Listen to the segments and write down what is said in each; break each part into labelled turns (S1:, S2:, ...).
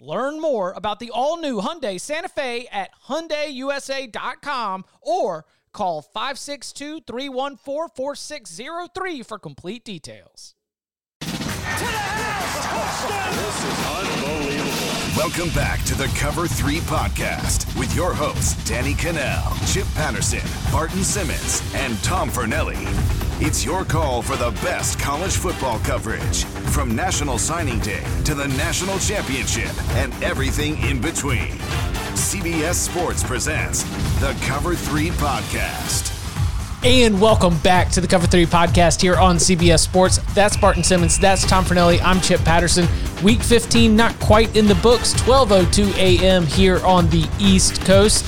S1: Learn more about the all-new Hyundai Santa Fe at hyundaiusa.com or call 562-314-4603 for complete details.
S2: To the house!
S3: This is unbelievable.
S4: Welcome back to the Cover 3 podcast with your hosts, Danny Kanell, Chip Patterson, Barton Simmons, and Tom Fornelli. It's your call for the best college football coverage from National Signing Day to the National Championship and everything in between. CBS Sports presents the Cover 3 podcast.
S1: And welcome back to the Cover 3 podcast here on CBS Sports. That's Barton Simmons. That's Tom Fornelli. I'm Chip Patterson. Week 15, not quite in the books. 12.02 a.m. here on the East Coast.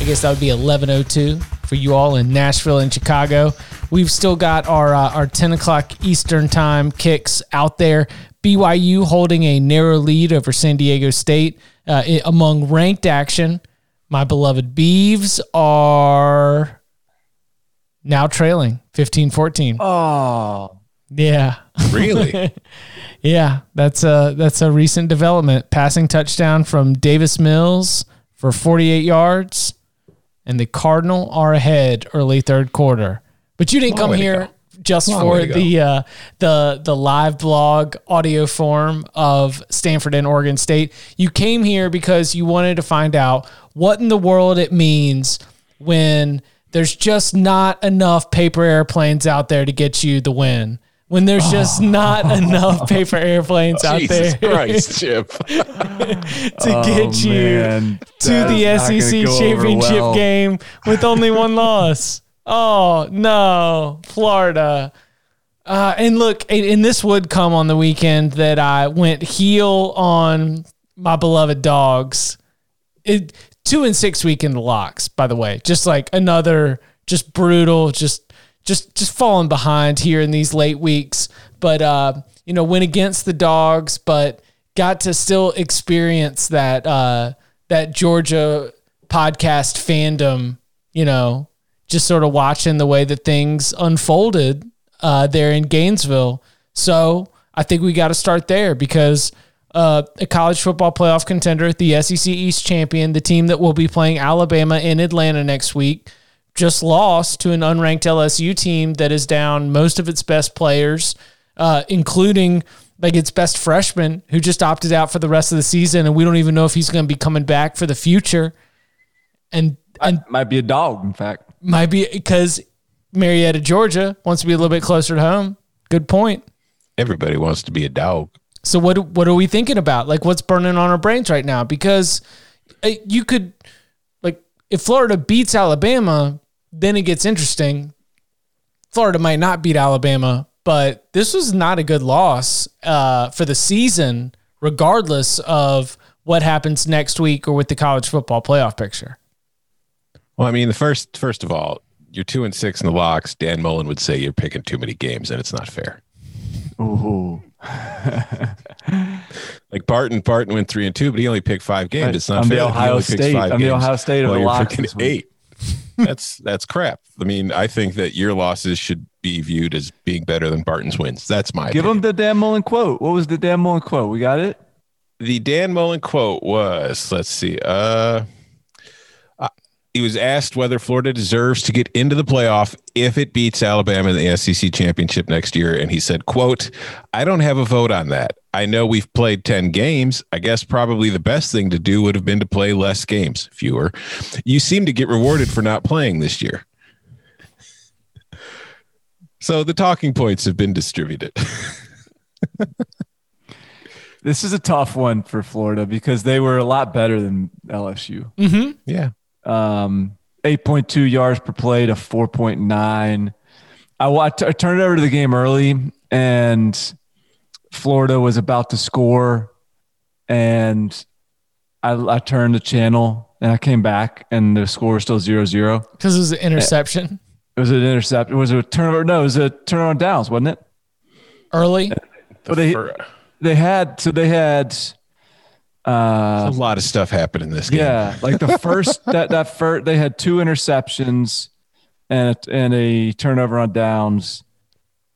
S1: I guess that would be 11.02 for you all in Nashville and Chicago. We've still got our, uh, our 10 o'clock Eastern time kicks out there. BYU holding a narrow lead over San Diego State uh, among ranked action. My beloved Beavs are now trailing 15 14.
S5: Oh,
S1: yeah.
S3: Really?
S1: yeah, that's a that's a recent development. Passing touchdown from Davis Mills for 48 yards and the Cardinal are ahead early third quarter. But you didn't
S3: Long
S1: come here just
S3: Long
S1: for
S3: way to go.
S1: the uh, the the live blog audio form of Stanford and Oregon State. You came here because you wanted to find out what in the world it means when there's just not enough paper airplanes out there to get you the win. When there's just not enough paper airplanes out
S3: Jesus
S1: there
S3: Christ, Chip.
S1: to get you
S5: man.
S1: to
S5: That
S1: the
S5: is not gonna
S1: SEC championship
S5: well.
S1: game with only one loss. Oh no, Florida. Uh, and look, and, and this would come on the weekend that I went heel on my beloved dogs. It two and six week in the locks, by the way. Just like another, just brutal, just just just falling behind here in these late weeks. But uh, you know, went against the dogs, but got to still experience that uh that Georgia podcast fandom, you know, just sort of watching the way that things unfolded uh, there in Gainesville. So I think we got to start there because uh, a college football playoff contender, the SEC East champion, the team that will be playing Alabama in Atlanta next week, just lost to an unranked LSU team that is down most of its best players, uh, including like its best freshman who just opted out for the rest of the season, and we don't even know if he's going to be coming back for the future. And and
S5: Might be a dog, in fact.
S1: Might be because Marietta, Georgia wants to be a little bit closer to home. Good point.
S3: Everybody wants to be a dog.
S1: So what what are we thinking about? Like what's burning on our brains right now? Because uh, you could like if Florida beats Alabama, then it gets interesting. Florida might not beat Alabama, but this was not a good loss uh, for the season, regardless of what happens next week or with the college football playoff picture.
S3: Well, I mean, the first first of all, you're two and six in the locks. Dan Mullen would say you're picking too many games, and it's not fair.
S5: Ooh.
S3: Like Barton, Barton went three and two, but he only picked five games. It's not fair.
S5: I'm the
S3: fair. that he
S5: Ohio State- I'm the Ohio State of the locks
S3: picking eight. that's that's crap. I mean, I think that your losses should be viewed as being better than Barton's wins. That's my
S5: Give
S3: opinion.
S5: him the Dan Mullen quote. What was the Dan Mullen quote? We got it?
S3: the Dan Mullen quote was, let's see, uh, he was asked whether Florida deserves to get into the playoff if it beats Alabama in the SEC championship next year, and he said, "quote I don't have a vote on that. I know we've played 10 games. I guess probably the best thing to do would have been to play less games, fewer. You seem to get rewarded for not playing this year. So the talking points have been distributed.
S5: This is a tough one for Florida because they were a lot better than LSU. Mm-hmm.
S3: yeah.
S5: Um, 8.2 yards per play to 4.9. I, wa- I t- I turned it over to the game early, and Florida was about to score, and I, I turned the channel and I came back, and the score was still 0 0.
S1: Because it was an interception
S5: It was an intercept. Was it a turnover? No, it was a turnover on downs, wasn't it?
S1: early.
S5: But they
S3: For-
S5: they had so they had uh
S3: a lot of stuff happened in this game.
S5: yeah like the first that that first they had two interceptions and a, and a turnover on downs.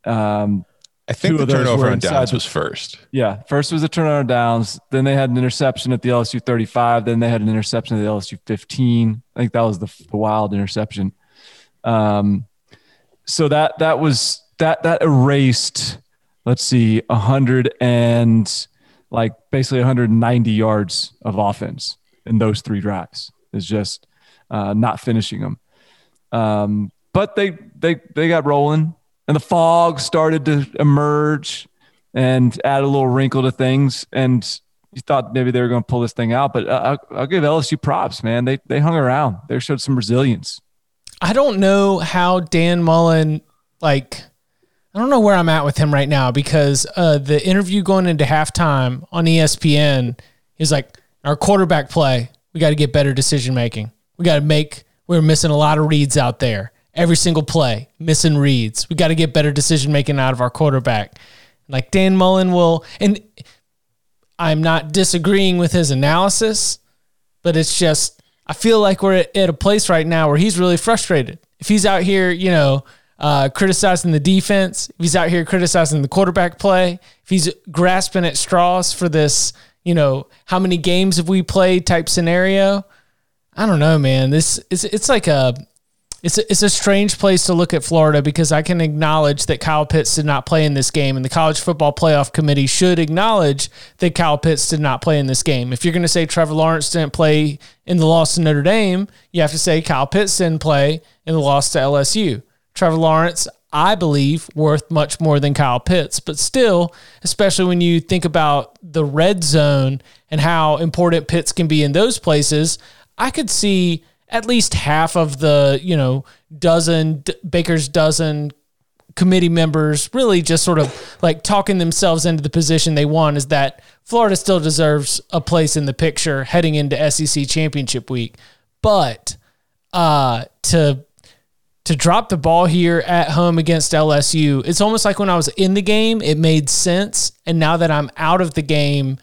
S5: Um,
S3: I think the turnover on downs was first.
S5: yeah, first was the turnover on downs. Then they had an interception at the LSU 35. Then they had an interception at the LSU 15. I think that was the, the wild interception. Um, so that that was that that erased. Let's see, a hundred and like basically 190 yards of offense in those three drives. Is just uh, not finishing them. Um, but they they they got rolling, and the fog started to emerge and add a little wrinkle to things. And you thought maybe they were going to pull this thing out, but uh, I'll, I'll give LSU props, man. They they hung around. They showed some resilience.
S1: I don't know how Dan Mullen like I don't know where I'm at with him right now because uh, the interview going into halftime on ESPN is like our quarterback play. We got to get better decision making. We got to make. We're missing a lot of reads out there. Every single play, missing reads. We got to get better decision making out of our quarterback. Like Dan Mullen will, and I'm not disagreeing with his analysis, but it's just I feel like we're at a place right now where he's really frustrated. If he's out here, you know, uh, criticizing the defense, if he's out here criticizing the quarterback play, if he's grasping at straws for this, you know, how many games have we played type scenario, I don't know, man. This it's it's like a it's a, it's a strange place to look at Florida because I can acknowledge that Kyle Pitts did not play in this game, and the College Football Playoff Committee should acknowledge that Kyle Pitts did not play in this game. If you're going to say Trevor Lawrence didn't play in the loss to Notre Dame, you have to say Kyle Pitts didn't play in the loss to LSU. Trevor Lawrence, I believe, worth much more than Kyle Pitts, but still, especially when you think about the red zone and how important Pitts can be in those places, I could see at least half of the you know dozen Baker's dozen committee members really just sort of like talking themselves into the position they want is that Florida still deserves a place in the picture heading into SEC championship week, but uh, to to drop the ball here at home against LSU, it's almost like when I was in the game, it made sense, and now that I'm out of the game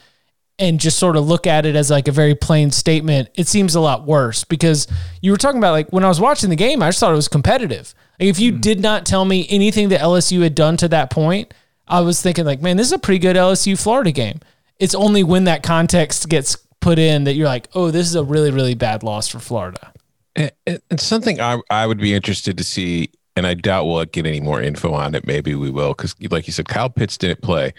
S1: and just sort of look at it as like a very plain statement, it seems a lot worse because you were talking about like when I was watching the game, I just thought it was competitive. Like if you hmm. did not tell me anything that LSU had done to that point, I was thinking like, man, this is a pretty good LSU Florida game. It's only when that context gets put in that you're like, oh, this is a really, really bad loss for Florida.
S3: And, and something I, I would be interested to see, and I doubt we'll get any more info on it. Maybe we will, because like you said, Kyle Pitts didn't play.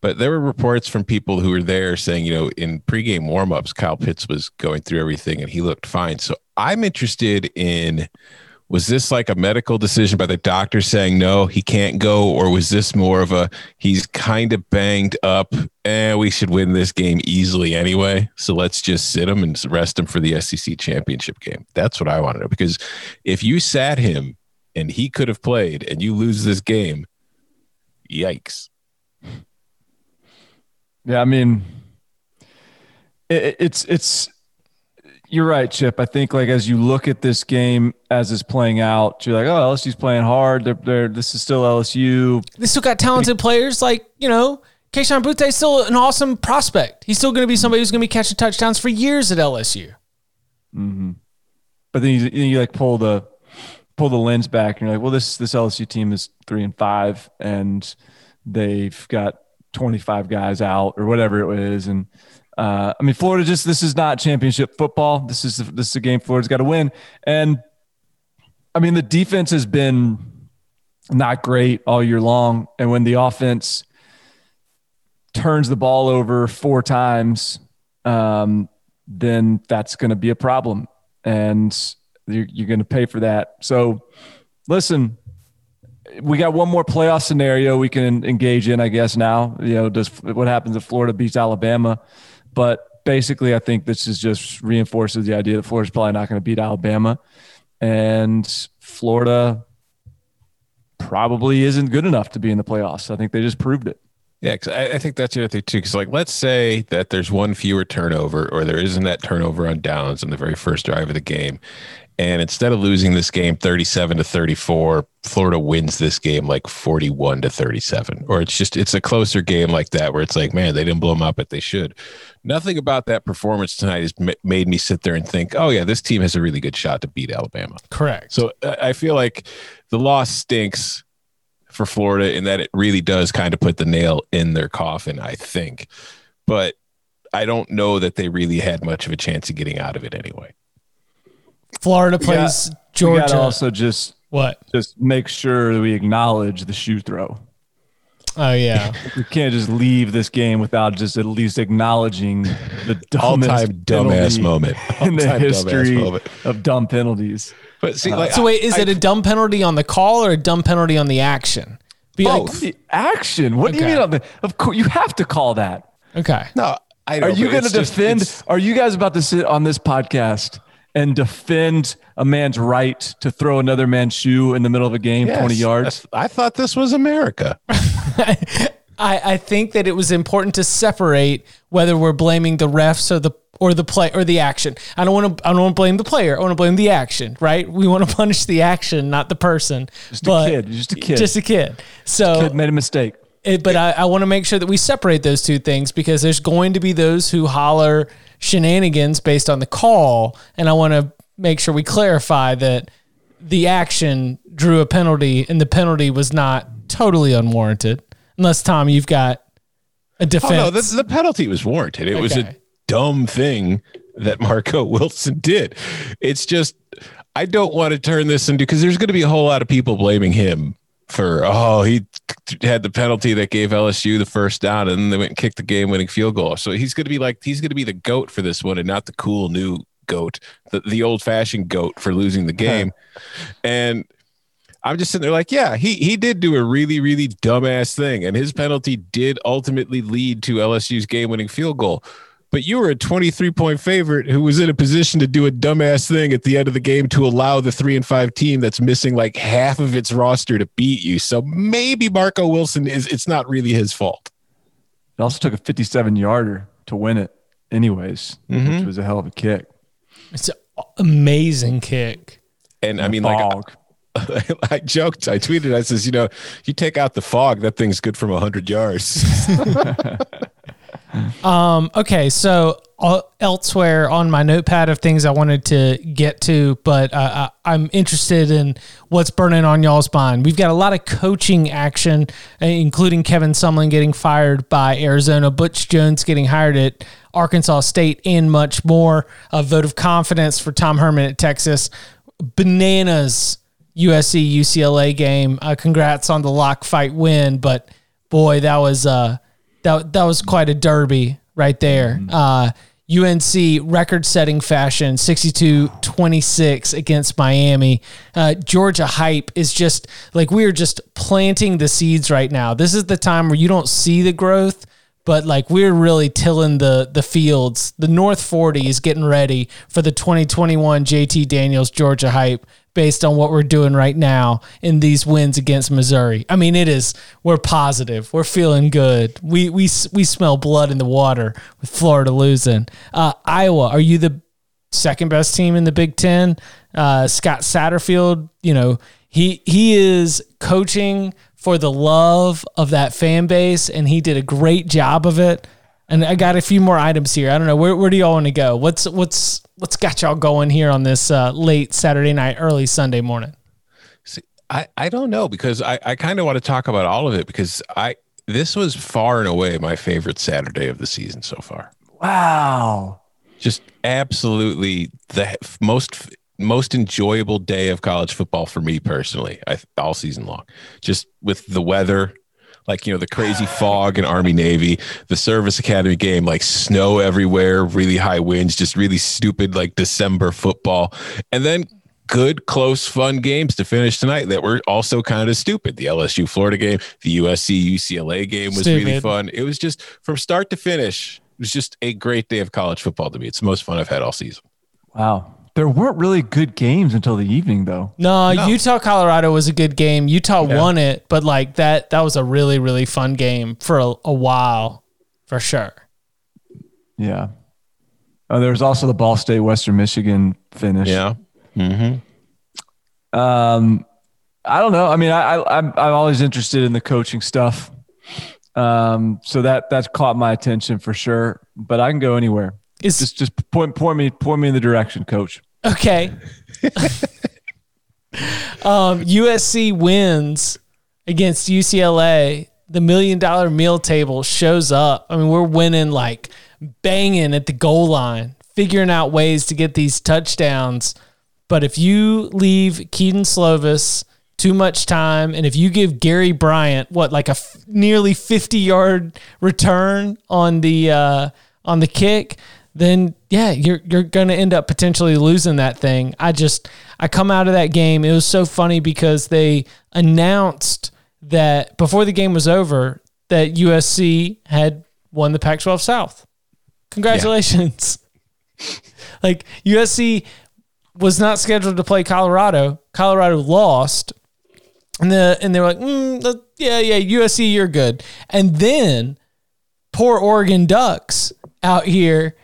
S3: But there were reports from people who were there saying, you know, in pregame warmups, Kyle Pitts was going through everything and he looked fine. So I'm interested in was this like a medical decision by the doctor saying no, he can't go, or was this more of a he's kind of banged up and we should win this game easily anyway. So let's just sit him and rest him for the SEC championship game. That's what I want to know because if you sat him and he could have played and you lose this game, yikes.
S5: Yeah, I mean, it, it's it's. You're right, Chip. I think like as you look at this game as it's playing out, you're like, oh, LSU's playing hard. They're, they're this is still LSU.
S1: They still got talented players like, you know, Kayshon Boutte is still an awesome prospect. He's still going to be somebody who's going to be catching touchdowns for years at LSU. Hmm.
S5: But then you, you like pull the pull the lens back, and you're like, well, this this LSU team is three and five, and they've got 25 guys out or whatever it is, and uh, I mean, Florida just this is not championship football. This is this is a game Florida's got to win, and I mean the defense has been not great all year long, and when the offense turns the ball over four times, um, then that's going to be a problem, and you're, you're going to pay for that. So, listen, we got one more playoff scenario we can engage in, I guess. Now, you know, does what happens if Florida beats Alabama? But basically, I think this is just reinforces the idea that Florida's probably not going to beat Alabama, and Florida probably isn't good enough to be in the playoffs. I think they just proved it.
S3: Yeah, because I, I think that's the other thing too. Because like, let's say that there's one fewer turnover, or there isn't that turnover on downs in the very first drive of the game, and instead of losing this game 37 to 34, Florida wins this game like 41 to 37, or it's just it's a closer game like that where it's like, man, they didn't blow them up, but they should. Nothing about that performance tonight has ma- made me sit there and think, oh yeah, this team has a really good shot to beat Alabama.
S1: Correct.
S3: So uh, I feel like the loss stinks for Florida in that it really does kind of put the nail in their coffin, I think. But I don't know that they really had much of a chance of getting out of it anyway.
S1: Florida plays
S5: We
S1: Georgia.
S5: gotta also just
S1: what?
S5: just make sure that we acknowledge the shoe throw.
S1: Oh yeah.
S5: We can't just leave this game without just at least acknowledging the dumbest
S3: All-time dumbass moment.
S5: in the
S3: All-time dumbass
S5: history of dumb penalties.
S3: But see, uh, like,
S1: so wait, is
S3: I-
S1: it a dumb penalty on the call or a dumb penalty on the action? Be like-
S3: Both.
S5: The action. What do you mean? On the, of course, you have to call that.
S1: okay.
S3: no? I
S5: Are
S3: know,
S5: you going to
S3: it's just-
S5: defend? Are you guys about to sit on this podcast and defend a man's right to throw another man's shoe in the middle of a game,
S3: Yes,
S5: twenty yards?
S3: I thought this was America.
S1: I, I think that it was important to separate whether we're blaming the refs or the or the play or the action. I don't want to I don't want to blame the player. I want to blame the action, right? We want to punish the action, not the person.
S5: Just a kid, just a kid.
S1: Just a kid. So
S5: Kid made a mistake.
S1: It, but I, I want to make sure that we separate those two things because there's going to be those who holler shenanigans based on the call, and I want to make sure we clarify that the action drew a penalty and the penalty was not totally unwarranted. Unless Tom, you've got a
S3: Oh
S1: defense.
S3: no, the, the penalty was warranted. It was a dumb thing that Marco Wilson did. It's just I don't want to turn this into because there's going to be a whole lot of people blaming him for oh he had the penalty that gave LSU the first down and then they went and kicked the game winning field goal. So he's going to be like he's going to be the goat for this one and not the cool new goat, the, the old fashioned goat for losing the game. And I'm just sitting there like, yeah, he he did do a really really dumbass thing, and his penalty did ultimately lead to LSU's game winning field goal. But you were a 23 point favorite who was in a position to do a dumbass thing at the end of the game to allow the three and five team that's missing like half of its roster to beat you. So maybe Marco Wilson is it's not really his fault.
S5: It also took a 57 yarder to win it, anyways,
S3: Mm-hmm.
S5: which was a hell of a kick.
S1: it's an amazing kick.
S3: And I mean, like
S5: Fog.
S3: I joked, I tweeted, I says, you know, you take out the fog, that thing's good from 100 yards.
S1: Um, okay, so uh, elsewhere on my notepad of things I wanted to get to, but uh, I, I'm interested in what's burning on y'all's mind. We've got a lot of coaching action, uh, including Kevin Sumlin getting fired by Arizona, Butch Jones getting hired at Arkansas State, and much more. A vote of confidence for Tom Herman at Texas. Bananas USC UCLA game. Uh, congrats on the lock fight win, but boy, that was uh that that was quite a derby right there. Uh UNC record setting fashion 62-26 against Miami. Uh, Georgia hype is just like we're just planting the seeds right now. This is the time where you don't see the growth, but like we're really tilling the the fields. The North 40 is getting ready for the 2021 JT Daniels Georgia hype based on what we're doing right now in these wins against Missouri. I mean, it is we're positive. We're feeling good. We we we smell blood in the water with Florida losing. Uh, Iowa, are you the second best team in the Big Ten? Uh, Scott Satterfield, you know he he is coaching for the love of that fan base, and he did a great job of it. And I got a few more items here. I don't know where where do y'all want to go? What's what's what's got y'all going here on this uh, late Saturday night, early Sunday morning?
S3: See, I, I don't know because I, I kind of want to talk about all of it because I this was far and away my favorite Saturday of the season so far.
S5: Wow.
S3: Just absolutely the most most enjoyable day of college football for me personally. I all season long. Just with the weather, like you know the crazy fog in Army Navy, the Service Academy game, like snow everywhere, really high winds, just really stupid like December football, and then good, close, fun games to finish tonight that were also kind of stupid. The LSU Florida game, the USC UCLA game was really fun. It was just from start to finish. It was just a great day of college football to me. It's the most fun I've had all season.
S5: Wow. There weren't really good games until the evening, though.
S1: No,
S3: No.
S1: Utah Colorado was a good game. Utah
S3: Yeah.
S1: won it, but like that that was a really really fun game for a, a while, for sure.
S5: Yeah. Uh, there was also the Ball State Western Michigan finish.
S3: Yeah. Mm-hmm.
S5: Um, I don't know. I mean, I, I I'm I'm always interested in the coaching stuff. Um, so that that's caught my attention for sure. But I can go anywhere.
S1: Is
S5: Just just point point me point me in the direction, coach.
S1: Okay. um, USC wins against UCLA. The million dollar meal table shows up. I mean, we're winning like banging at the goal line, figuring out ways to get these touchdowns. But if you leave Kedon Slovis too much time, and if you give Gary Bryant what like a f- nearly fifty yard return on the uh, on the kick, then yeah, you're you're gonna end up potentially losing that thing. I just I come out of that game. It was so funny because they announced that before the game was over that USC had won the Pac-12 South. Congratulations. like USC was not scheduled to play Colorado. Colorado lost. And the and they were like, mm, yeah, yeah, USC, you're good. And then poor Oregon Ducks out here,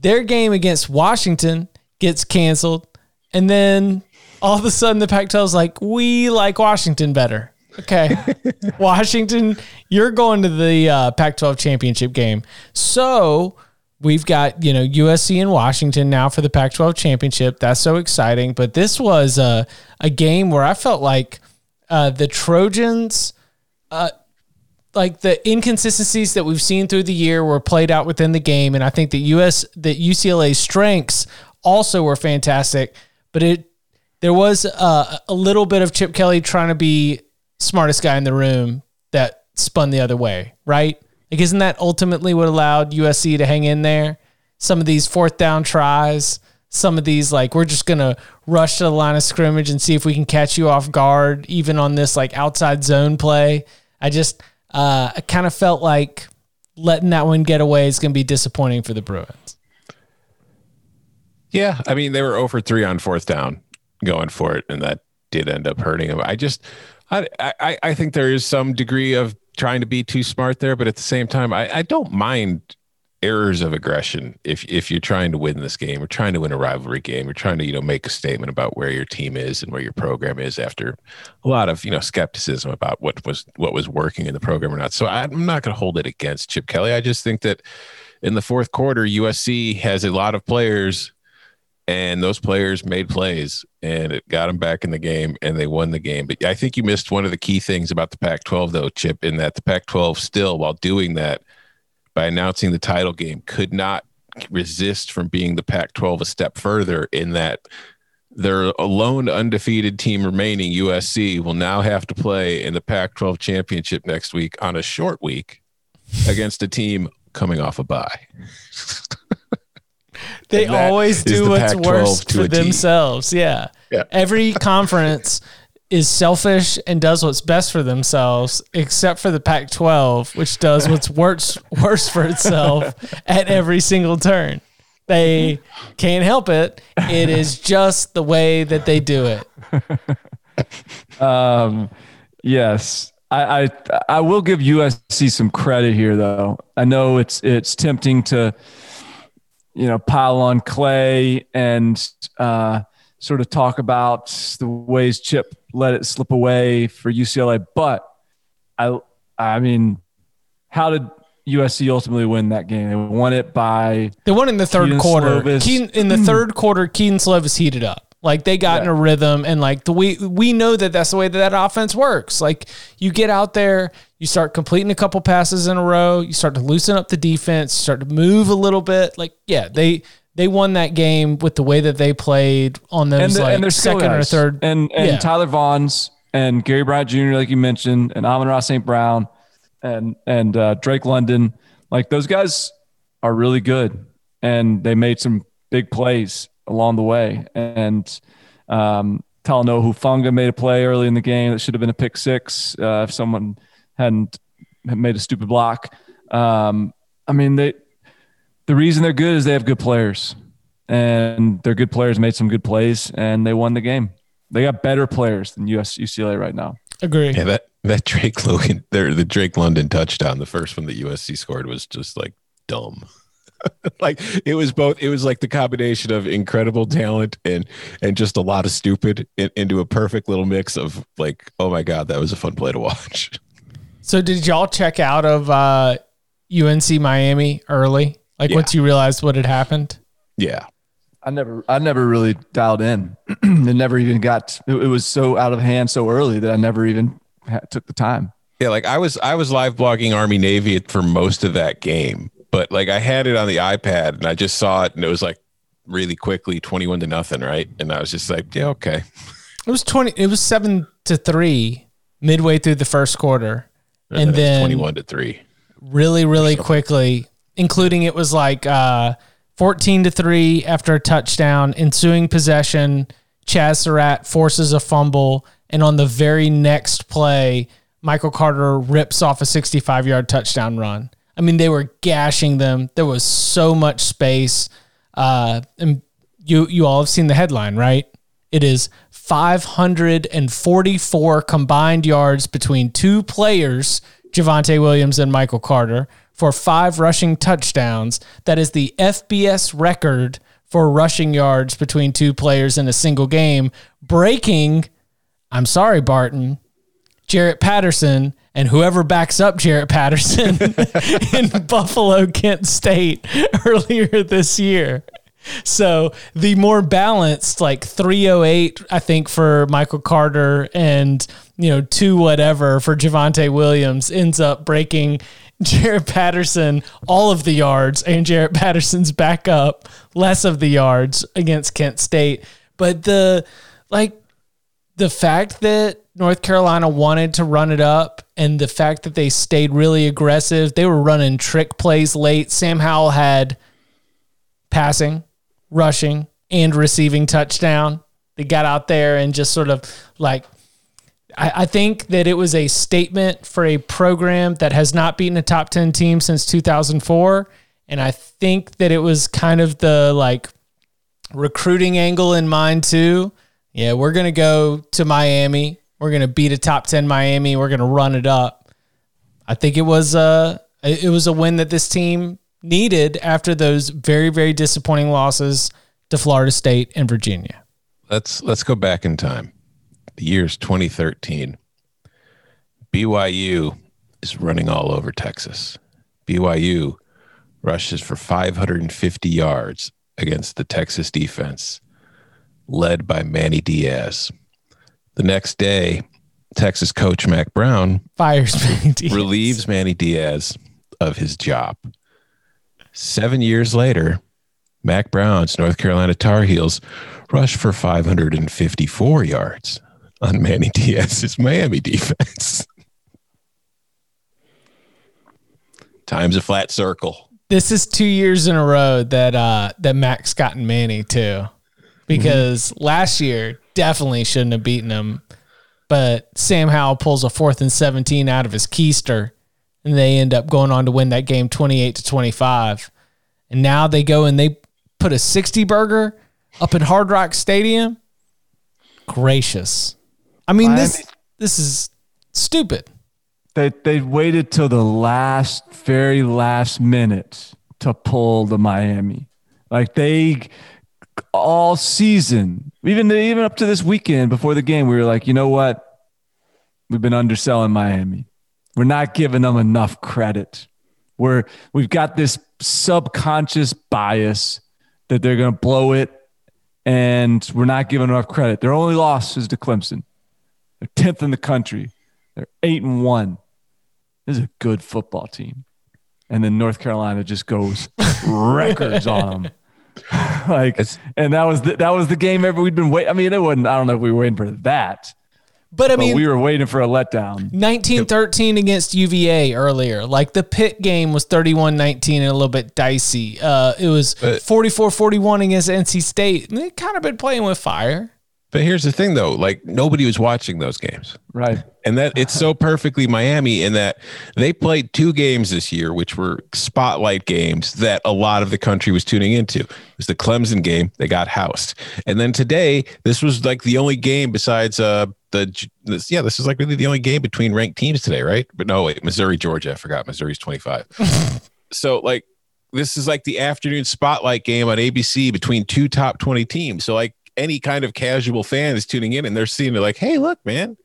S1: their game against Washington gets canceled. And then all of a sudden the Pac-12 is like, we like Washington better. Okay. Washington, you're going to the uh, Pac-12 championship game. So we've got, you know, USC and Washington now for the Pac-12 championship. That's so exciting. But this was a, a game where I felt like uh, the Trojans like the inconsistencies that we've seen through the year were played out within the game, and I think that US that UCLA's strengths also were fantastic, but it there was uh, a little bit of Chip Kelly trying to be smartest guy in the room that spun the other way, right? Like, isn't that ultimately what allowed USC to hang in there? Some of these fourth down tries, some of these like we're just gonna rush to the line of scrimmage and see if we can catch you off guard, even on this like outside zone play. I just uh, I kind of felt like letting that one get away is going to be disappointing for the Bruins.
S3: Yeah, I mean they were over three on fourth down going for it, and that did end up hurting them. I just, I, I, I think there is some degree of trying to be too smart there, but at the same time, I, I don't mind errors of aggression. If if you're trying to win this game or trying to win a rivalry game or trying to you know make a statement about where your team is and where your program is after a lot of you know skepticism about what was what was working in the program or not. So i'm not going to hold it against chip kelly. I just think that in the fourth quarter usc has a lot of players and those players made plays and it got them back in the game and they won the game. But i think you missed one of the key things about the pac 12 though chip in that the pac 12 still while doing that by announcing the title game could not resist from being the Pac 12 a step further in that their lone undefeated team remaining, USC, will now have to play in the Pac 12 championship next week on a short week against a team coming off a bye.
S1: They always do what's
S3: Pac-12
S1: worst for themselves. Yeah.
S3: Yeah.
S1: Every conference is selfish and does what's best for themselves, except for the Pac 12, which does what's worse, worse for itself at every single turn. They can't help it. It is just the way that they do it.
S5: Um, yes, I, I I will give USC some credit here, though. I know it's it's tempting to, you know, pile on Clay and uh, sort of talk about the ways Chip let it slip away for UCLA, but I I mean, how did USC ultimately win that game? They won it by
S1: They won in the third
S5: Kedon
S1: quarter. Kedon, in the hmm. third quarter, Kedon Slovis heated up. Like they got in a rhythm, and like the we we know that that's the way that that offense works. Like you get out there, you start completing a couple passes in a row, you start to loosen up the defense, you start to move a little bit. Like yeah, they they won that game with the way that they played on those
S5: and, the,
S1: like
S5: and their
S1: second or third.
S5: and and
S1: Yeah.
S5: Tyler Vaughns and Gary Bryant Jr. like you mentioned, and Amon-Ra St. Brown. and and uh, Drake London, like those guys are really good, and they made some big plays along the way. And um, Talanoa Hufanga made a play early in the game that should have been a pick six uh, if someone hadn't made a stupid block. Um, I mean, they the reason they're good is they have good players, and their good players made some good plays, and they won the game. They got better players than US UCLA right now.
S1: Agree.
S3: Yeah, that that Drake Logan, there the Drake London touchdown, the first one that USC scored was just like dumb. like it was both. It was like the combination of incredible talent and and just a lot of stupid in, into a perfect little mix of like, oh my god, that was a fun play to watch.
S1: So did y'all check out of uh, UNC Miami early? Like
S3: Yeah.
S1: once you realized what had happened?
S3: Yeah,
S5: I never, I never really dialed in. it never even got. It, it was so out of hand so early that I never even ha- took the time.
S3: yeah. Like I was I was live blogging Army Navy for most of that game, but like I had it on the iPad and I just saw it and it was like really quickly twenty one to nothing, right? And I was just like, yeah, okay.
S1: It was twenty. It was seven to three midway through the first quarter, and
S3: it's
S1: then
S3: twenty one to three.
S1: really, really quickly, including it was like uh, 14 to 3 after a touchdown, ensuing possession. Chaz Surratt forces a fumble, and on the very next play, Michael Carter rips off a 65 yard touchdown run. I mean, they were gashing them. There was so much space. Uh, and you, you all have seen the headline, right? It is 544 combined yards between two players, Javonte Williams and Michael Carter, for five rushing touchdowns. That is the FBS record for rushing yards between two players in a single game, breaking, I'm sorry, Barton, Jaret Patterson and whoever backs up Jaret Patterson in Buffalo, Kent State earlier this year. So the more balanced, like 308, I think, for Michael Carter and, you know, two whatever for Javonte Williams ends up breaking Jaret Patterson all of the yards and Jaret Patterson's back up less of the yards against Kent State. But the, like, the fact that North Carolina wanted to run it up and the fact that they stayed really aggressive, they were running trick plays late. Sam Howell had passing, rushing, and receiving touchdown. They got out there and just sort of like, I, I think that it was a statement for a program that has not beaten a top 10 team since 2004. And I think that it was kind of the like recruiting angle in mind too. Yeah, we're going to go to Miami. We're going to beat a top 10 Miami. We're going to run it up. I think it was uh, a it was a win that this team needed after those very very disappointing losses to Florida State and Virginia.
S3: Let's let's go back in time. The year's 2013. BYU is running all over Texas. BYU rushes for 550 yards against the Texas defense, led by Manny Diaz. The next day, Texas coach Mack Brown
S1: Fires Manny Diaz.
S3: relieves Manny Diaz of his job. Seven years later, Mack Brown's North Carolina Tar Heels rush for 554 yards on Manny Diaz's Miami defense. Time's a flat circle.
S1: This is two years in a row that uh, that Mack's gotten Manny too, because last year definitely shouldn't have beaten him, but Sam Howell pulls a fourth and seventeen out of his keister, and they end up going on to win that game twenty eight to twenty five, and now they go and they put a sixty burger up in Hard Rock Stadium. Gracious, I mean this this is stupid.
S5: They they waited till the last, very last minute to pull the Miami. Like they all season, even even up to this weekend before the game, we were like, you know what? We've been underselling Miami. We're not giving them enough credit. We're we've got this subconscious bias that they're going to blow it, and we're not giving enough credit. Their only loss is to Clemson. They're tenth in the country. They're eight and one. This is a good football team. And then North Carolina just goes records on them. like,
S3: It's-
S5: and that was the, that was the game ever we'd been waiting. I mean, it wasn't. I don't know if we were waiting for that,
S1: But I
S5: But
S1: mean,
S5: we were waiting for a letdown.
S1: 1913 against UVA earlier. Like the Pitt game was 31 19 and a little bit dicey. Uh, it was 44 41 against NC State. And they kind of been playing with fire.
S3: But here's the thing, though: like nobody was watching those games.
S5: Right.
S3: And that it's so perfectly Miami in that they played two games this year, which were spotlight games that a lot of the country was tuning into. It was the Clemson game; they got housed, and then today, this was like the only game besides uh the this, yeah, this is like really the only game between ranked teams today, right? But no, wait, Missouri, Georgia, I forgot Missouri's twenty five. so like this is like the afternoon spotlight game on ABC between two top twenty teams. So like any kind of casual fan is tuning in and they're seeing it like, hey, look, man,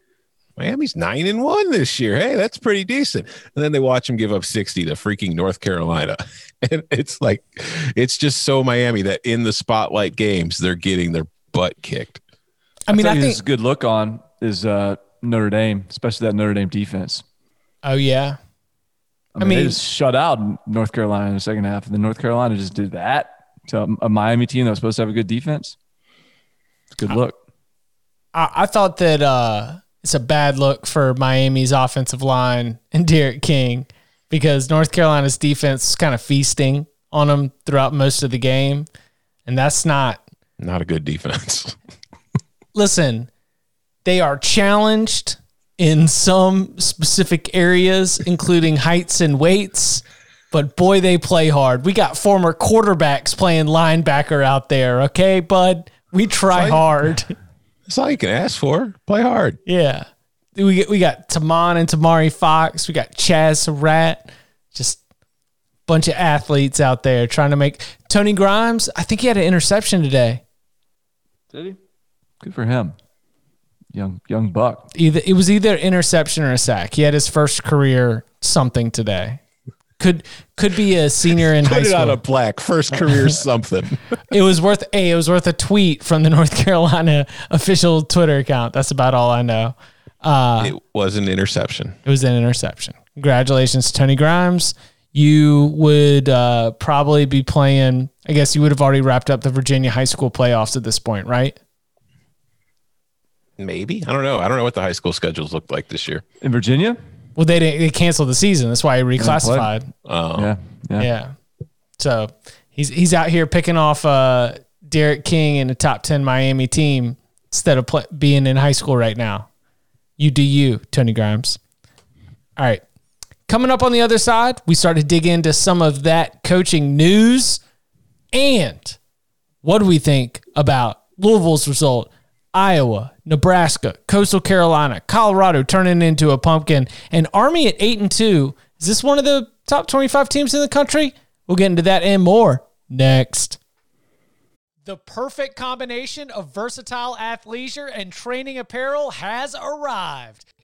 S3: Miami's nine and one this year. Hey, that's pretty decent. And then they watch them give up 60 to freaking North Carolina. And it's like, it's just so Miami that in the spotlight games, they're getting their butt kicked.
S1: I mean,
S5: Tell
S1: I think.
S5: this a good look on is uh, Notre Dame, especially that Notre Dame defense.
S1: Oh, yeah.
S5: I mean,
S1: mean-
S5: they just shut out North Carolina in the second half, and then North Carolina just did that to a Miami team that was supposed to have a good defense. A good look.
S1: I, I thought that uh, it's a bad look for Miami's offensive line and D'Eriq King because North Carolina's defense is kind of feasting on them throughout most of the game. And that's not
S3: Not a good defense.
S1: listen, they are challenged in some specific areas, including heights and weights. But boy, they play hard. We got former quarterbacks playing linebacker out there. Okay, bud, we try
S3: Fine.
S1: hard.
S3: That's all you can ask for. Play hard.
S1: Yeah, we get, we got Taman and Tamari Fox. We got Chaz Surratt. Just bunch of athletes out there trying to make Tony Grimes. I think he had an interception today.
S5: Did he? Good for him. Young young buck.
S1: either it was either interception or a sack. He had his first career something today. Could could be a senior in high
S3: Put it on
S1: school.
S3: a plaque. First career something.
S1: it was worth a it was worth a tweet from the North Carolina official Twitter account. That's about all I know. Uh,
S3: it was an interception.
S1: it was an interception. Congratulations, Tony Grimes. You would uh, probably be playing. I guess you would have already wrapped up the Virginia high school playoffs at this point, right?
S3: Maybe. I don't know. I don't know what the high school schedules looked like this year.
S5: In Virginia?
S1: Well, they didn't, they canceled the season. That's why he reclassified.
S3: Oh,
S5: Yeah. Yeah.
S1: Yeah. So he's he's out here picking off uh, D'Eriq King in the top ten Miami team instead of play, being in high school right now. You do you, Tony Grimes. All right. Coming up on the other side, we start to dig into some of that coaching news and what do we think about Louisville's result? Iowa, Nebraska, Coastal Carolina, Colorado turning into a pumpkin, and Army at eight and two. Is this one of the top twenty-five teams in the country? We'll get into that and more next. The perfect combination of versatile athleisure and training apparel has arrived.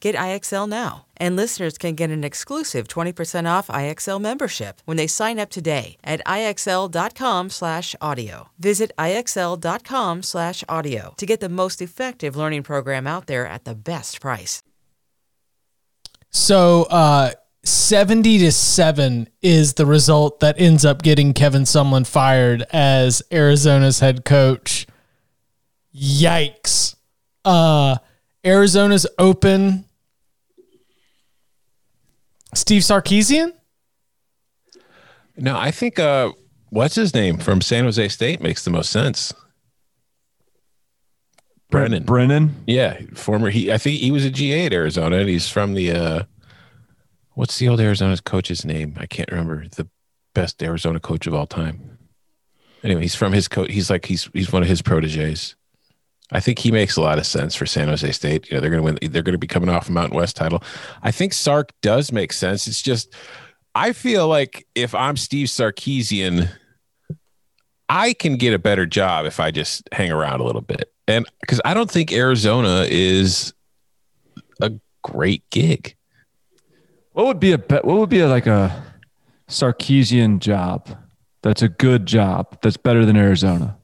S6: Get IXL now. And listeners can get an exclusive 20% off IXL membership when they sign up today at IXL.com/audio. Visit IXL.com/audio to get the most effective learning program out there at the best price.
S1: So, uh, 70 to 7 is the result that ends up getting Kevin Sumlin fired as Arizona's head coach. Yikes. Uh, Arizona's open Steve Sarkisian?
S3: No, I think uh what's his name from San Jose State makes the most sense. Brennan.
S5: Brennan.
S3: Yeah, former he I think he was a GA at Arizona and he's from the uh what's the old Arizona's coach's name? I can't remember. The best Arizona coach of all time. Anyway, he's from his coach. He's like he's he's one of his proteges. I think he makes a lot of sense for San Jose State. You know, they're going to win. They're going to be coming off a Mountain West title. I think Sark does make sense. It's just, I feel like if I'm Steve Sarkisian, I can get a better job if I just hang around a little bit. And because I don't think Arizona is a great gig.
S5: What would be a bet? What would be a, like a Sarkisian job? That's a good job. That's better than Arizona.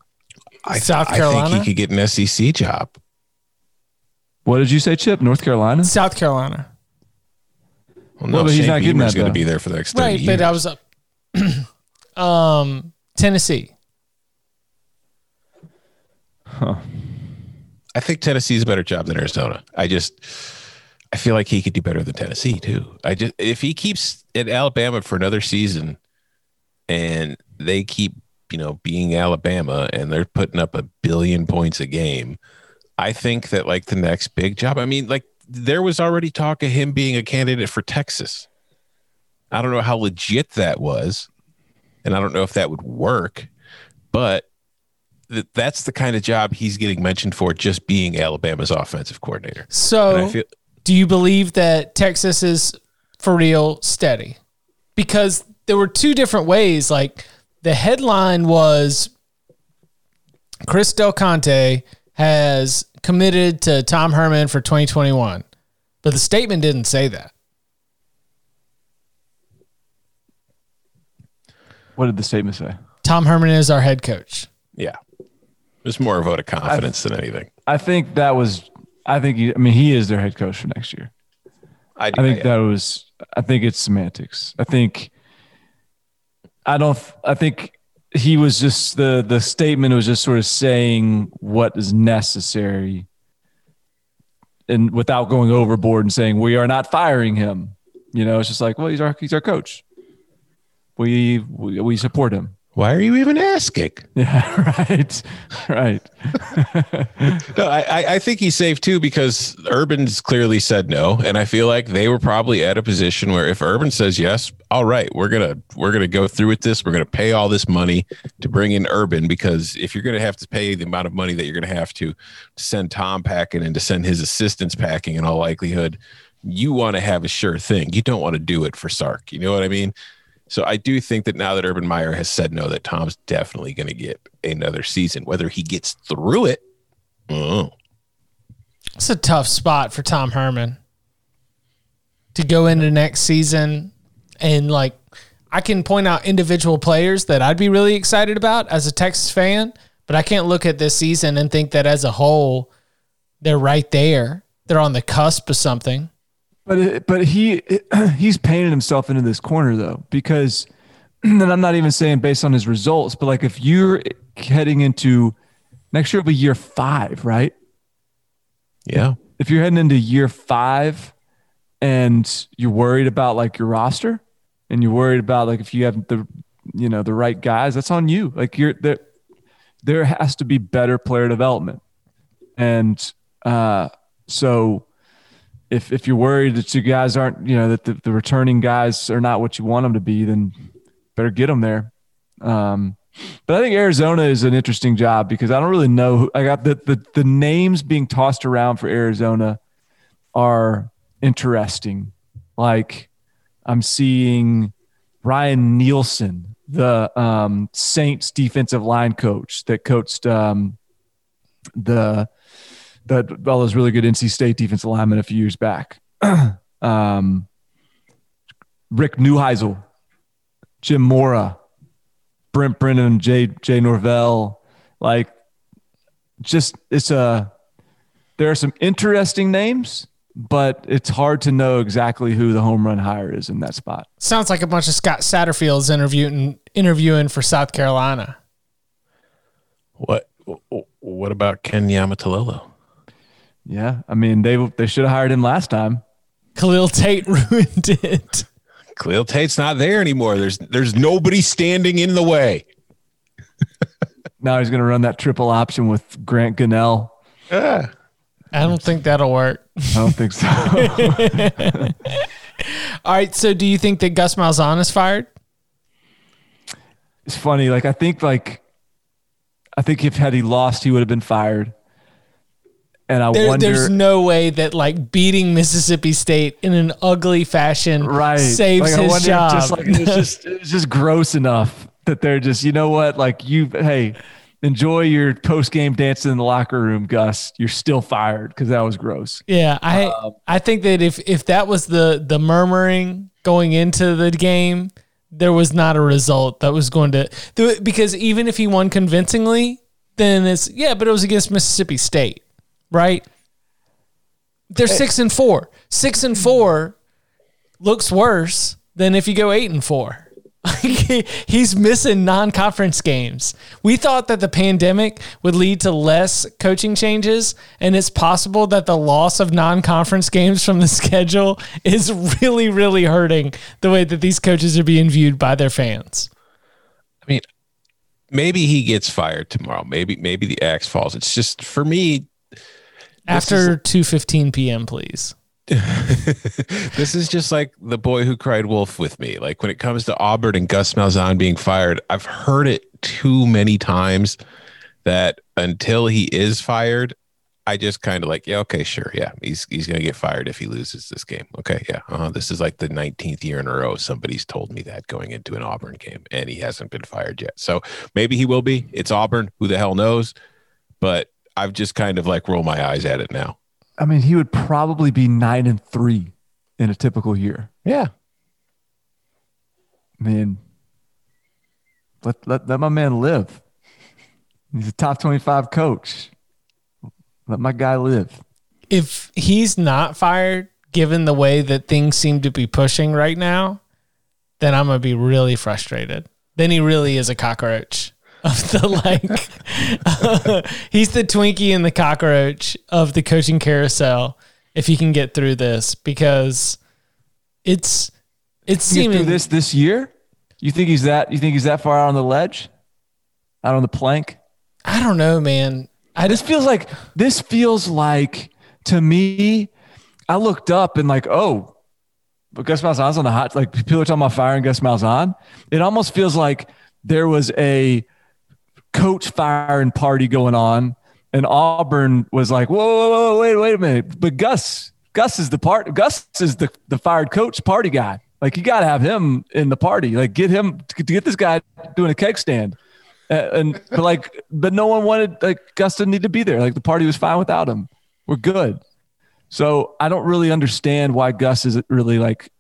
S3: I,
S1: South Carolina.
S3: I think he could get an SEC job.
S5: What did you say, Chip? North Carolina?
S1: South Carolina.
S3: Well,
S5: Well, but he's
S3: Shane
S5: not getting
S3: Beamer's
S5: that,
S3: going to be there for the next 30
S1: Right,
S3: years.
S1: but I was up. um, Tennessee.
S3: I think Tennessee's a better job than Arizona. I just I feel like he could do better than Tennessee too. I just if he keeps at Alabama for another season and they keep, you know, being Alabama and they're putting up a billion points a game, I think that like the next big job. I mean, like there was already talk of him being a candidate for Texas. I don't know how legit that was, and I don't know if that would work, but th- that's the kind of job he's getting mentioned for just being Alabama's offensive coordinator.
S1: So,
S3: feel
S1: do you believe that Texas is for real steady? Because there were two different ways. Like the headline was Chris Del Conte has committed to Tom Herman for 2021, but the statement didn't say that.
S5: What did the statement say?
S1: Tom Herman is our head coach.
S3: yeah. It's more a vote of confidence than anything.
S5: I think that was. I think. He, I mean, he is their head coach for next year.
S3: I,
S5: I think that was. I think it's semantics. I think. I don't. I think he was just the the statement was just sort of saying what is necessary, and without going overboard and saying we are not firing him. You know, it's just like, well, he's our he's our coach. We we, we support him.
S3: Why are you even asking?
S5: Yeah, right, right.
S3: No, I, I- think he's safe too because Urban's clearly said no, and I feel like they were probably at a position where if Urban says yes, all right, we're gonna we're gonna go through with this. We're gonna pay all this money to bring in Urban because if you're gonna have to pay the amount of money that you're gonna have to, to send Tom packing and to send his assistants packing, in all likelihood, you want to have a sure thing. You don't want to do it for Sark. You know what I mean? So I do think that now that Urban Meyer has said no, that Tom's definitely going to get another season. Whether he gets through it, oh,
S1: It's a tough spot for Tom Herman to go into next season and like I can point out individual players that I'd be really excited about as a Texas fan, but I can't look at this season and think that as a whole they're right there. They're on the cusp of something.
S5: But it, but he he's painted himself into this corner though because and I'm not even saying based on his results, but like if you're heading into next year will be year five, right?
S3: yeah.
S5: If you're heading into year five and you're worried about like your roster and you're worried about like if you have the you know the right guys, that's on you. Like you're there there has to be better player development. And uh so if if you're worried that you guys aren't, you know, that the, the returning guys are not what you want them to be, then better get them there. Um, but I think Arizona is an interesting job because I don't really know. Who, I got the, the the names being tossed around for Arizona are interesting. Like I'm seeing Ryan Nielsen, the um, Saints defensive line coach that coached um, the that all those really good NC State defensive linemen a few years back. um, Rick Neuheisel, Jim Mora, Brent Brennan, Jay Jay Norvell, like just it's a there are some interesting names, but it's hard to know exactly who the home run hire is in that spot.
S1: Sounds like a bunch of Scott Satterfields interviewing interviewing for South Carolina.
S3: What what about Ken Niumatalolo?
S5: Yeah, I mean they they should have hired him last time.
S1: Khalil Tate ruined it.
S3: Khalil Tate's not there anymore. There's there's nobody standing in the way.
S5: Now he's going to run that triple option with Grant Gunnell.
S3: Yeah.
S1: I don't think that'll work.
S5: I don't think so.
S1: All right. So, do you think that Gus Malzahn is fired?
S5: it's funny. Like I think like I think if had he lost, he would have been fired. And I
S1: There,
S5: wonder.
S1: there's no way that like beating Mississippi State in an ugly fashion
S5: right
S1: saves
S5: Like,
S1: his job.
S5: Just like it's just it's just gross enough that they're just you know what like you hey enjoy your post game dancing in the locker room, Gus. You're still fired because that was gross.
S1: Yeah, I
S5: Um,
S1: I think that if if that was the the murmuring going into the game, there was not a result that was going to do it because even if he won convincingly, then it's yeah, but it was against Mississippi State, right? They're six and four. Six and four looks worse than if you go eight and four. He's missing non-conference games. We thought that the pandemic would lead to less coaching changes, and it's possible that the loss of non-conference games from the schedule is really, really hurting the way that these coaches are being viewed by their fans.
S3: I mean, maybe he gets fired tomorrow. Maybe maybe the axe falls. It's just for me.
S1: After two fifteen p.m., please.
S3: this is just like the boy who cried wolf with me. Like when it comes to Auburn and Gus Malzahn being fired, I've heard it too many times that until he is fired, I just kind of like, yeah, okay, sure, yeah, he's he's gonna get fired if he loses this game. Okay, yeah, uh this is like the 19th year in a row somebody's told me that going into an Auburn game, and he hasn't been fired yet. So maybe he will be. It's Auburn. Who the hell knows? But I've just kind of like roll my eyes at it now.
S5: I mean, he would probably be nine and three in a typical year.
S3: Yeah,
S5: I mean, let let let my man live. He's a top twenty-five coach. Let my guy live.
S1: if he's not fired, given the way that things seem to be pushing right now, then I'm gonna be really frustrated. Then he really is a cockroach of the like. he's the Twinkie and the cockroach of the coaching carousel. If he can get through this, because it's it's seeming
S5: this this year. You think he's that? You think he's that far out on the ledge, out on the plank?
S1: I don't know, man. I just
S5: feels like this feels like to me. I looked up and like, oh, but Gus Malzahn's on the hot. Like people are talking about firing Gus Malzahn. It almost feels like there was a coach firing party going on, and Auburn was like, whoa, whoa, whoa, wait, wait a minute. But Gus, Gus is the part. Gus is the the fired coach party guy. Like you got to have him in the party. Like get him to get this guy doing a keg stand. And but like, but no one wanted like Gus didn't need to be there. Like the party was fine without him. We're good. So I don't really understand why Gus is really like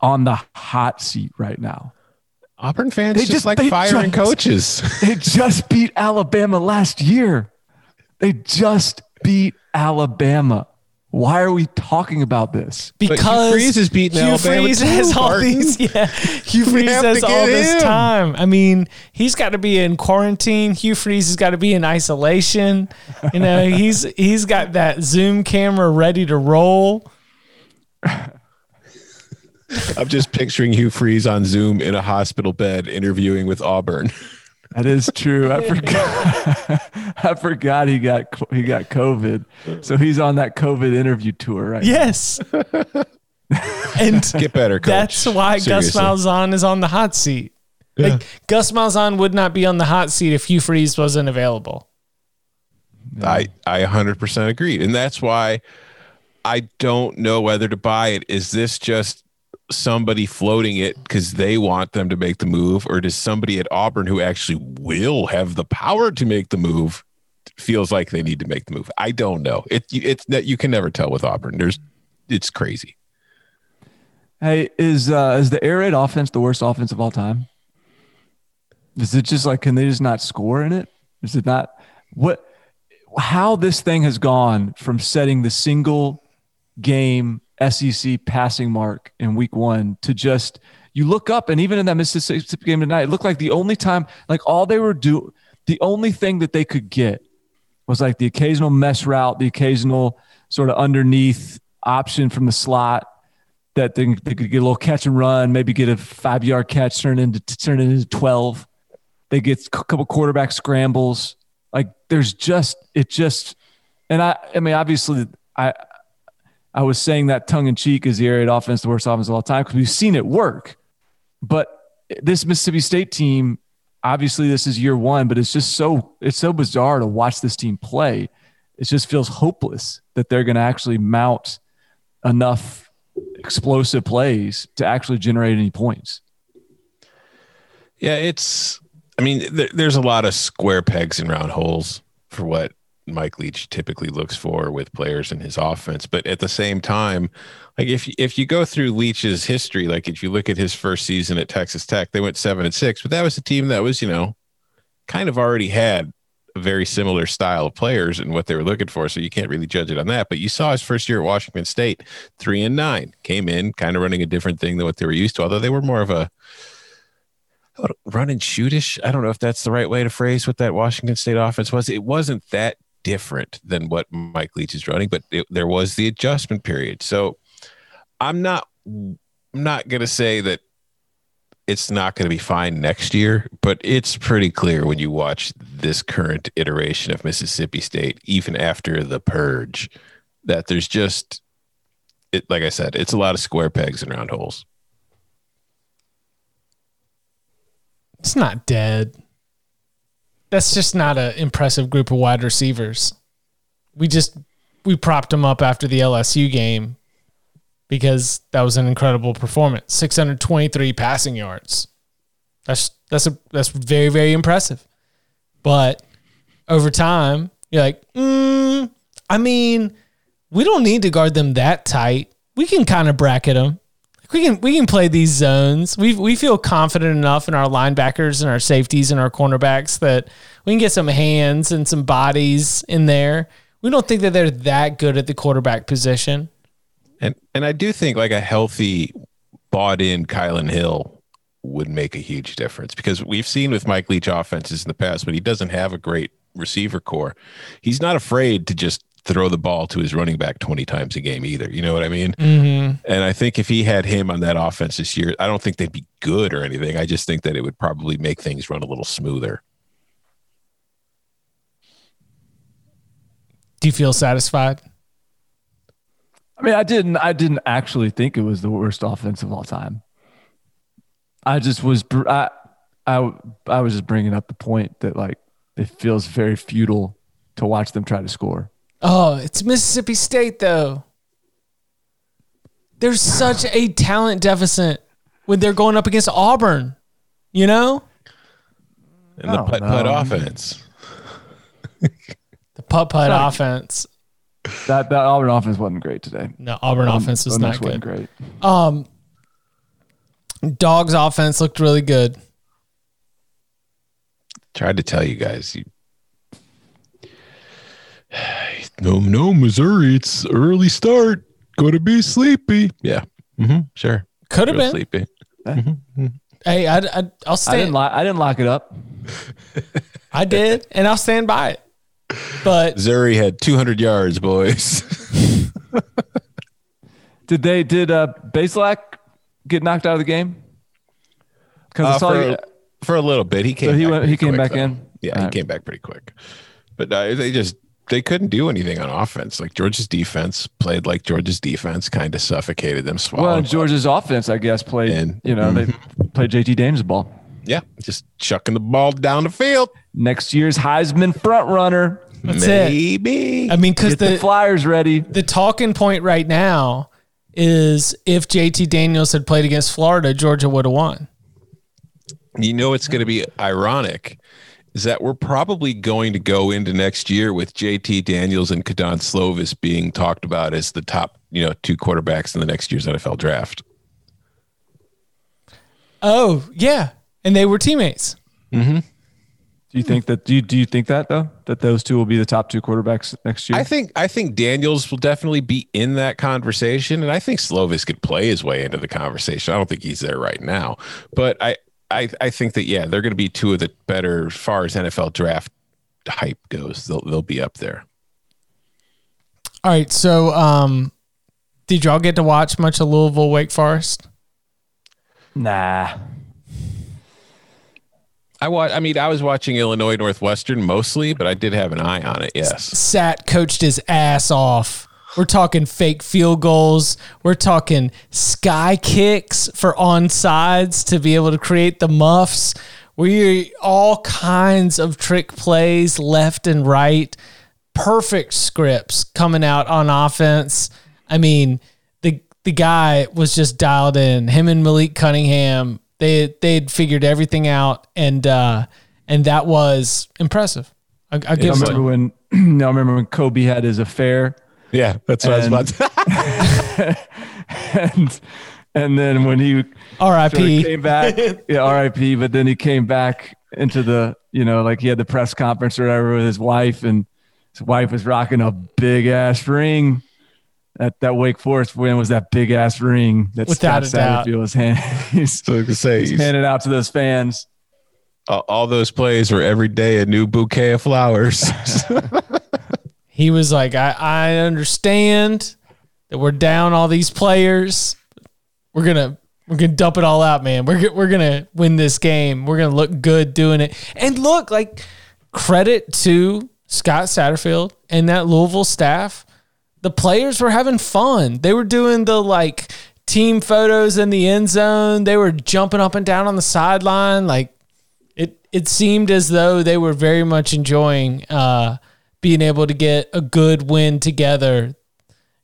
S5: on the hot seat right now.
S3: Auburn fans
S5: They
S3: just,
S5: just-
S3: like
S5: they
S3: firing
S5: just-
S3: coaches.
S5: They just beat Alabama last year. They just beat Alabama. Why are we talking about this?
S3: Because Hugh
S1: because
S3: Freeze has beaten
S1: Hugh
S3: Alabama
S1: Freeze
S3: too,
S1: has all
S3: Barton.
S1: these. Yeah, Hugh Freeze has all this
S3: him.
S1: time. I mean, he's got to be in quarantine. Hugh Freeze has got to be in isolation. You know, he's he's got that Zoom camera ready to roll.
S3: I'm just picturing Hugh Freeze on Zoom in a hospital bed interviewing with Auburn.
S5: That is true. I forgot. I forgot he got he got COVID, so he's on that COVID interview tour right.
S1: Yes, and
S3: Get better, coach.
S1: that's why
S3: Seriously.
S1: Gus Malzahn is on the hot seat. Like Gus Malzahn would not be on the hot seat if Hugh Freeze wasn't available.
S3: I I 100% agreed, and that's why I don't know whether to buy it. Is this just somebody floating it because they want them to make the move, or does somebody at Auburn who actually will have the power to make the move feels like they need to make the move? I don't know. It it's that you can never tell with Auburn. There's it's crazy.
S5: Hey, is uh, is the air raid offense the worst offense of all time? Is it just like can they just not score in it? Is it not what how this thing has gone from setting the single game SEC passing mark in week one to just you look up and even in that Mississippi game tonight, it looked like the only time like all they were do the only thing that they could get was like the occasional mesh route, the occasional sort of underneath option from the slot that they, they could get a little catch and run, maybe get a five yard catch, turn into turn into twelve. They get a couple quarterback scrambles. Like there's just it just, and I I mean obviously I I was saying that tongue in cheek is the air raid offense the worst offense of all time because we've seen it work, but this Mississippi State team obviously this is year one, but it's just so it's so bizarre to watch this team play. It just feels hopeless that they're going to actually mount enough explosive plays to actually generate any points.
S3: Yeah, it's. I mean, there, there's a lot of square pegs and round holes for what Mike Leach typically looks for with players in his offense. But at the same time, like if if you go through Leach's history, like if you look at his first season at Texas Tech, they went seven and six, but that was a team that was you know kind of already had a very similar style of players and what they were looking for. So you can't really judge it on that. But you saw his first year at Washington State, three and nine, came in kind of running a different thing than what they were used to, although they were more of a run and shootish. I don't know if that's the right way to phrase what that Washington State offense was. It wasn't that different than what Mike Leach is running, but it, there was the adjustment period. So I'm not I'm not going to say that it's not going to be fine next year, but it's pretty clear when you watch this current iteration of Mississippi State, even after the purge, that there's just it. Like I said, it's a lot of square pegs and round holes.
S1: It's not dead. That's just not an impressive group of wide receivers. We just we propped them up after the LSU game because that was an incredible performance. 623 passing yards. That's that's a that's very very impressive. But over time, you're like, mm, I mean, we don't need to guard them that tight. We can kind of bracket them. We can we can play these zones. We we feel confident enough in our linebackers and our safeties and our cornerbacks that we can get some hands and some bodies in there. We don't think that they're that good at the quarterback position.
S3: And and I do think like a healthy, bought in Kylan Hill would make a huge difference because we've seen with Mike Leach offenses in the past, but he doesn't have a great receiver corps. He's not afraid to just throw the ball to his running back 20 times a game either. You know what I mean?
S1: Mm-hmm.
S3: And I think if he had him on that offense this year, I don't think they'd be good or anything. I just think that it would probably make things run a little smoother.
S1: Do you feel satisfied?
S5: I mean, I didn't. I didn't actually think it was the worst offense of all time. I just was. I, I, I was just bringing up the point that like it feels very futile to watch them try to score.
S1: Oh, it's Mississippi State though. There's such a talent deficit when they're going up against Auburn. You know,
S3: And the
S5: Oh,
S3: putt putt offense.
S1: the putt putt offense.
S5: That that Auburn offense wasn't great today.
S1: No, Auburn offense was
S5: Auburn
S1: not
S5: wasn't
S1: good.
S5: great.
S1: Um, Dogs offense looked really good.
S3: Tried to tell you guys. You... No, no, Missouri. It's early start. Going to be sleepy. Yeah. Mm-hmm, sure.
S1: Could have been.
S3: sleepy.
S1: Hey, I, I, I'll
S5: I
S1: stand.
S5: didn't lock. I didn't lock it up.
S1: I did, and I'll stand by it. But
S3: Missouri had 200 yards, boys.
S5: Did they? Did uh, Bazelak get knocked out of the game? Because I
S3: Uh,
S5: saw
S3: for,
S5: you-
S3: for a little bit. He came.
S5: So he
S3: back
S5: went- he came
S3: quick,
S5: back
S3: though.
S5: in?
S3: Yeah,
S5: All
S3: he
S5: right.
S3: came back pretty quick. But uh, they just they couldn't do anything on offense. Like Georgia's defense played like Georgia's defense, kind of suffocated them. Swallowed.
S5: well,
S3: them.
S5: Georgia's offense, I guess, played.
S3: And-
S5: you know, they mm-hmm. played JT Daniels ball.
S3: yeah, just chucking the ball down the field.
S5: Next year's Heisman front runner.
S1: that's it.
S3: Maybe.
S1: I mean, because
S5: the,
S1: the
S5: Flyers ready.
S1: the talking point right now is if JT Daniels had played against Florida, Georgia would have won.
S3: You know, it's going to be ironic is that we're probably going to go into next year with JT Daniels and Kedon Slovis being talked about as the top, you know, two quarterbacks in the next year's NFL draft.
S1: Oh yeah, and they were teammates. Mm-hmm.
S5: Do you think that? Do you, do you think that though? That those two will be the top two quarterbacks next year?
S3: I think I think Daniels will definitely be in that conversation, and I think Slovis could play his way into the conversation. I don't think he's there right now, but I I, I think that yeah, they're going to be two of the better as far as NFL draft hype goes. They'll they'll be up there.
S1: All right, so um, Did y'all get to watch much of Louisville Wake Forest?
S5: Nah.
S3: I wa- I mean, I was watching Illinois Northwestern mostly, but I did have an eye on it. Yes.
S1: Sat coached his ass off. We're talking fake field goals. We're talking sky kicks for onsides to be able to create the muffs. We all kinds of trick plays left and right. Perfect scripts coming out on offense. I mean, the the guy was just dialed in. Him and Malik Cunningham, they they'd figured everything out, and uh, and that was impressive. I, I
S5: I remember when I remember when Kobe had his affair
S3: Yeah, that's what
S5: And-
S3: I was about to
S5: and and then when he sort of
S1: R.I.P.
S5: came back, yeah, RIP, but then he came back into the, you know, like he had the press conference or whatever with his wife, and his wife was rocking a big ass ring. That that Wake Forest win was that big ass ring that
S1: Without
S5: Scott. Satterfield was hand, he's,
S3: So I could say
S5: he's
S3: he's-
S5: handing out to those fans.
S3: all, all those plays were every day a new bouquet of flowers.
S1: He was like, I, I understand that we're down all these players. We're gonna we're gonna dump it all out, man. We're we're gonna win this game. We're gonna look good doing it. And look, like credit to Scott Satterfield and that Louisville staff. The players were having fun. They were doing the like team photos in the end zone. They were jumping up and down on the sideline. Like it it seemed as though they were very much enjoying uh, being able to get a good win together.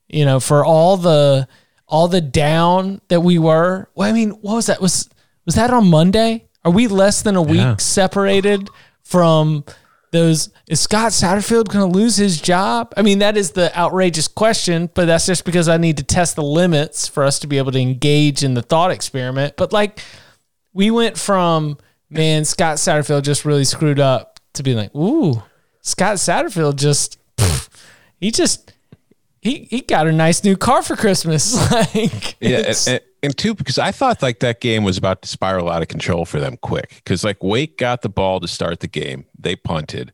S1: You know, for all the all the down that we were. Well, I mean, what was that? Was was that on Monday? Are we less than a week
S3: Yeah.
S1: separated from those? Is Scott Satterfield going to lose his job? I mean, that is the outrageous question, but that's just because I need to test the limits for us to be able to engage in the thought experiment. But like, we went from man, Scott Satterfield just really screwed up to being like, ooh, Scott Satterfield just pff, he just he he got a nice new car for Christmas. like
S3: Yeah, and, and, and two because I thought like that game was about to spiral out of control for them quick because like Wake got the ball to start the game, they punted.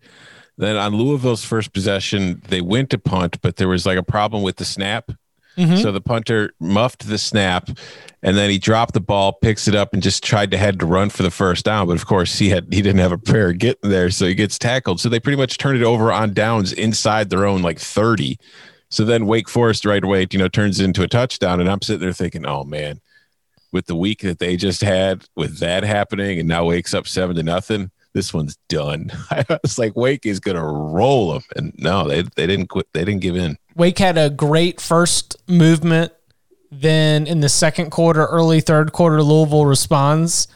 S3: Then on Louisville's first possession, they went to punt, but there was like a problem with the snap. Mm-hmm. So the punter muffed the snap, and then he dropped the ball, picks it up, and just tried to head to run for the first down. But of course, he had he didn't have a prayer getting there, so he gets tackled. So they pretty much turned it over on downs inside their own like thirty. So then Wake Forest right away, you know, turns into a touchdown, and I'm sitting there thinking, oh man, with the week that they just had, with that happening, and now Wake's up seven to nothing, this one's done. I was like, Wake is gonna roll them, and no, they they didn't quit, they didn't give in.
S1: Wake had a great first movement. Then in the second quarter, early third quarter, Louisville responds.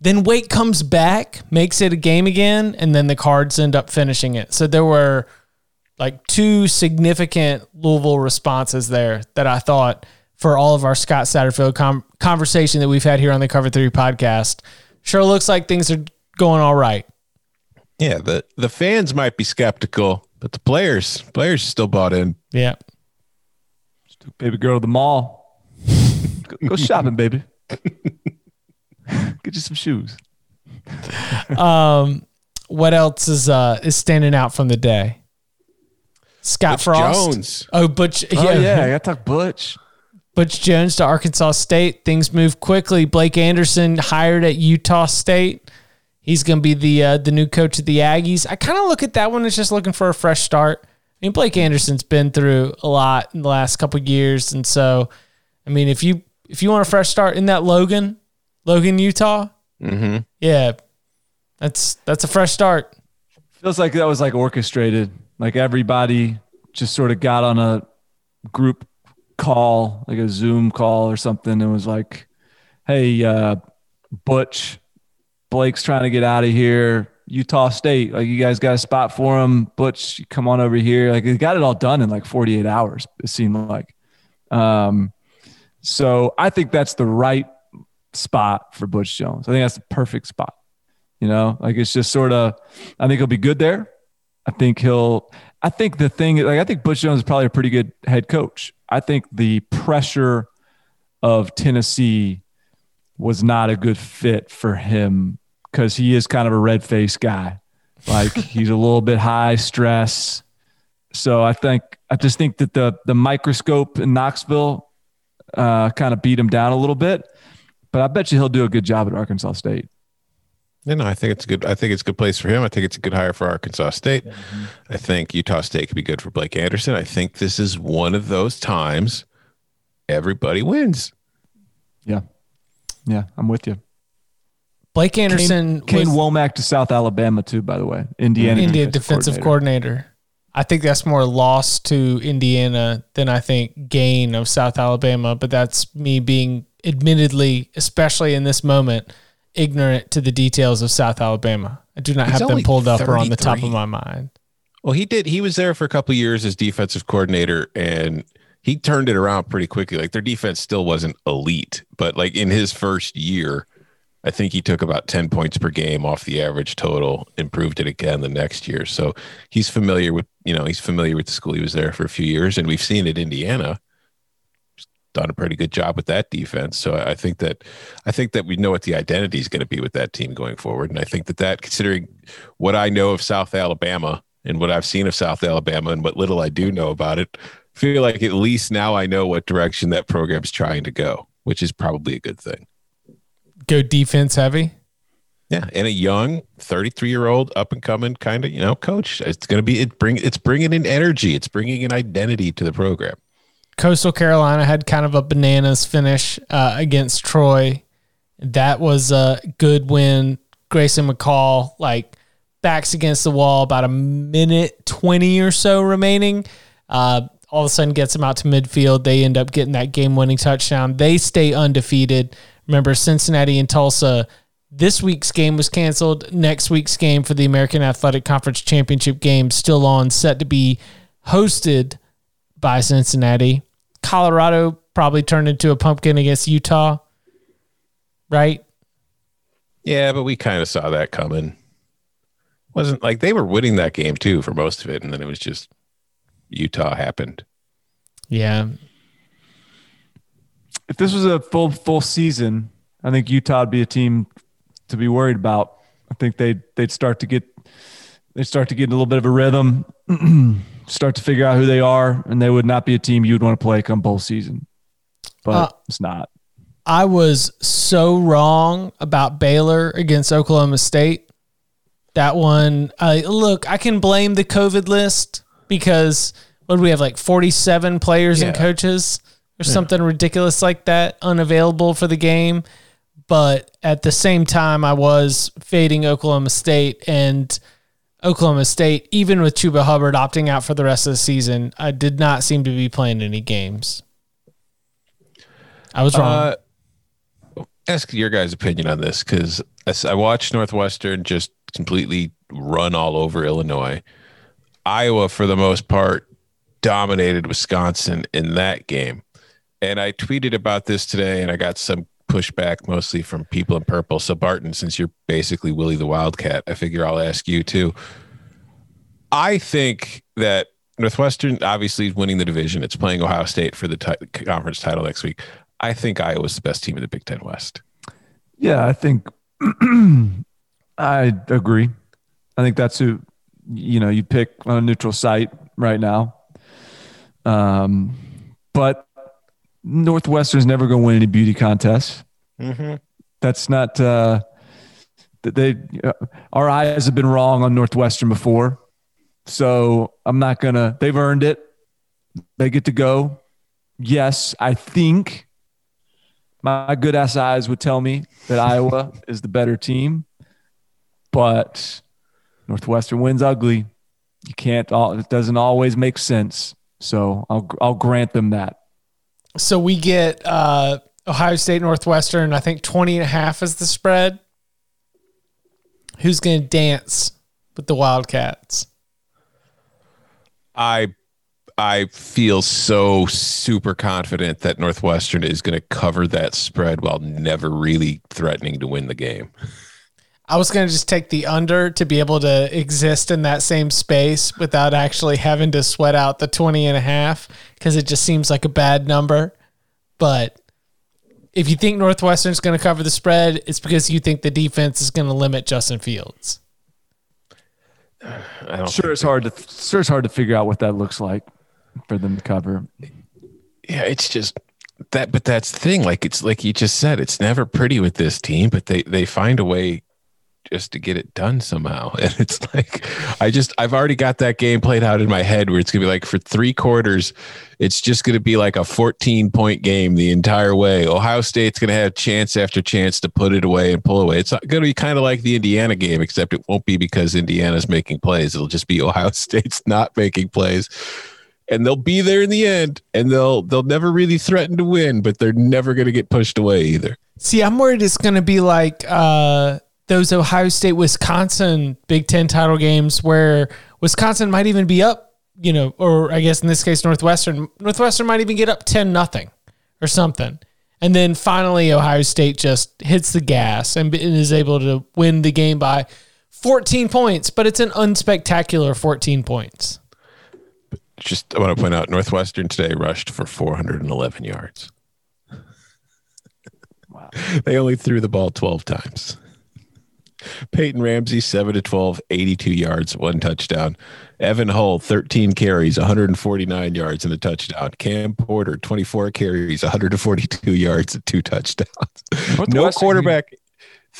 S1: Then Wake comes back, makes it a game again, and then the Cards end up finishing it. So there were like two significant Louisville responses there that I thought for all of our Scott Satterfield com- conversation that we've had here on the Cover Three podcast. Sure looks like things are going all right.
S3: Yeah, the the fans might be skeptical, but the players players still bought in.
S1: Yeah.
S5: Took baby girl to the mall. go, go shopping, baby. Get you some shoes.
S1: Um, what else is uh is standing out from the day? Scott
S3: Butch
S1: Frost.
S3: Jones.
S1: Oh, Butch.
S5: Oh
S1: Yeah,
S5: yeah, I got to talk Butch.
S1: Butch Jones to Arkansas State. Things move quickly. Blake Anderson hired at Utah State. He's going to be the uh, the new coach of the Aggies. I kind of look at that one as just looking for a fresh start. I mean, Blake Anderson's been through a lot in the last couple of years, and so, I mean, if you if you want a fresh start in that Logan, Logan, Utah,
S3: Mm-hmm.
S1: yeah, that's that's a fresh start.
S5: Feels like that was like orchestrated. Like everybody just sort of got on a group call, like a Zoom call or something, and was like, "Hey, uh, Butch, Blake's trying to get out of here. Utah State, like you guys got a spot for him. Butch, come on over here. Like they got it all done in like 48 hours. It seemed like. Um, so I think that's the right spot for Butch Jones. I think that's the perfect spot. You know, like it's just sort of. I think he'll be good there. I think he'll. I think the thing, like I think Butch Jones is probably a pretty good head coach. I think the pressure of Tennessee was not a good fit for him because he is kind of a red faced guy. Like he's a little bit high stress. So I think I just think that the the microscope in Knoxville uh, kind of beat him down a little bit. But I bet you he'll do a good job at Arkansas State.
S3: You know, I think it's a good. I think it's a good place for him. I think it's a good hire for Arkansas State. I think Utah State could be good for Blake Anderson. I think this is one of those times everybody wins.
S5: Yeah, yeah, I'm with you.
S1: Blake Anderson
S5: Kane
S1: was
S5: Wommack to South Alabama too, by the way. Indiana,
S1: India defensive coordinator. I think that's more loss to Indiana than I think gain of South Alabama. But that's me being admittedly, especially in this moment, ignorant to the details of South Alabama. I do not
S3: He's
S1: have them pulled up or on the top of my mind.
S3: Well, he did. He was there for a couple of years as defensive coordinator, and he turned it around pretty quickly. Like their defense still wasn't elite, but like in his first year, I think he took about ten points per game off the average total. Improved it again the next year. So he's familiar with you know he's familiar with the school. He was there for a few years, and we've seen at Indiana. Done a pretty good job with that defense, so I think that I think that we know what the identity is going to be with that team going forward, and I think that that considering what I know of South Alabama and what I've seen of South Alabama and what little I do know about it, feel like at least now I know what direction that program's trying to go, which is probably a good thing.
S1: Go defense heavy.
S3: Yeah, and a young 33 year old up and coming kind of you know coach. It's going to be it bring it's bringing in energy. It's bringing an identity to the program.
S1: Coastal Carolina had kind of a bananas finish uh, against Troy. That was a good win. Grayson McCall, like backs against the wall, about a minute 20 or so remaining. Uh, all of a sudden gets them out to midfield. They end up getting that game winning touchdown. They stay undefeated. Remember, Cincinnati and Tulsa. This week's game was canceled. Next week's game for the American Athletic Conference Championship game still on, set to be hosted by Cincinnati. Colorado probably turned into a pumpkin against Utah, right?
S3: Yeah, but we kind of saw that coming. Wasn't like they were winning that game too for most of it, and then it was just Utah happened.
S1: Yeah.
S5: If this was a full full season, I think Utah would be a team to be worried about. I think they'd they'd start to get they start to get a little bit of a rhythm, start to figure out who they are, and they would not be a team you'd want to play come bowl season. But
S1: Uh,
S5: it's not.
S1: I was so wrong about Baylor against Oklahoma State. That one, uh, look, I can blame the COVID list because what do we have like 47 players and coaches or something ridiculous like that unavailable for the game. But at the same time, I was fading Oklahoma State and Oklahoma State, even with Chuba Hubbard opting out for the rest of the season, I did not seem to be playing any games. I was wrong.
S3: Uh, ask your guys' opinion on this because I watched Northwestern just completely run all over Illinois. Iowa, for the most part, dominated Wisconsin in that game. And I tweeted about this today, and I got some pushback mostly from people in purple. So, Barton, since you're basically Willie the Wildcat, I figure I'll ask you too. I think that Northwestern obviously is winning the division. It's playing Ohio State for the ti- conference title next week. I think Iowa's the best team in the Big Ten West.
S5: Yeah, I think I agree. I think that's who you know you pick on a neutral site right now. Um, but Northwestern's never going to win any beauty contests. That's not. Uh, they uh, our eyes have been wrong on Northwestern before, so I'm not gonna. They've earned it. They get to go. Yes, I think my good ass eyes would tell me that Iowa is the better team, but Northwestern wins ugly. You can't. All, it doesn't always make sense. So I'll I'll grant them that.
S1: So we get uh, Ohio State Northwestern. I think 20 and a half is the spread. Who's going to dance with the Wildcats?
S3: I I feel so super confident that Northwestern is going to cover that spread while never really threatening to win the game.
S1: I was going to just take the under to be able to exist in that same space without actually having to sweat out the 20 and a half because it just seems like a bad number. But if you think Northwestern's going to cover the spread, it's because you think the defense is going to limit Justin Fields.
S3: I don't
S5: Sure, it's hard to sure it's hard to figure out what that looks like for them to cover.
S3: yeah, it's just that but that's the thing like it's like you just said it's never pretty with this team but they they find a way just to get it done somehow. And it's like i just i've already got that game played out in my head where it's gonna be like for three quarters it's just gonna be like a 14 point game the entire way. Ohio state's gonna have chance after chance to put it away and pull away. It's gonna be kind of like the indiana game except it won't be because indiana's making plays. It'll just be ohio state's not making plays. And they'll be there in the end and they'll they'll never really threaten to win but they're never going to get pushed away either.
S1: See, I'm worried it's going to be like uh, those Ohio State Wisconsin Big Ten title games where Wisconsin might even be up, you know, or I guess in this case Northwestern Northwestern might even get up ten nothing or something, and then finally Ohio State just hits the gas and is able to win the game by 14 points, but it's an unspectacular 14 points.
S3: just i want to point out northwestern today rushed for 411 yards
S5: Wow.
S3: they only threw the ball 12 times peyton ramsey 7 to 12 82 yards one touchdown evan hull 13 carries 149 yards and a touchdown cam porter 24 carries 142 yards and two touchdowns no quarterback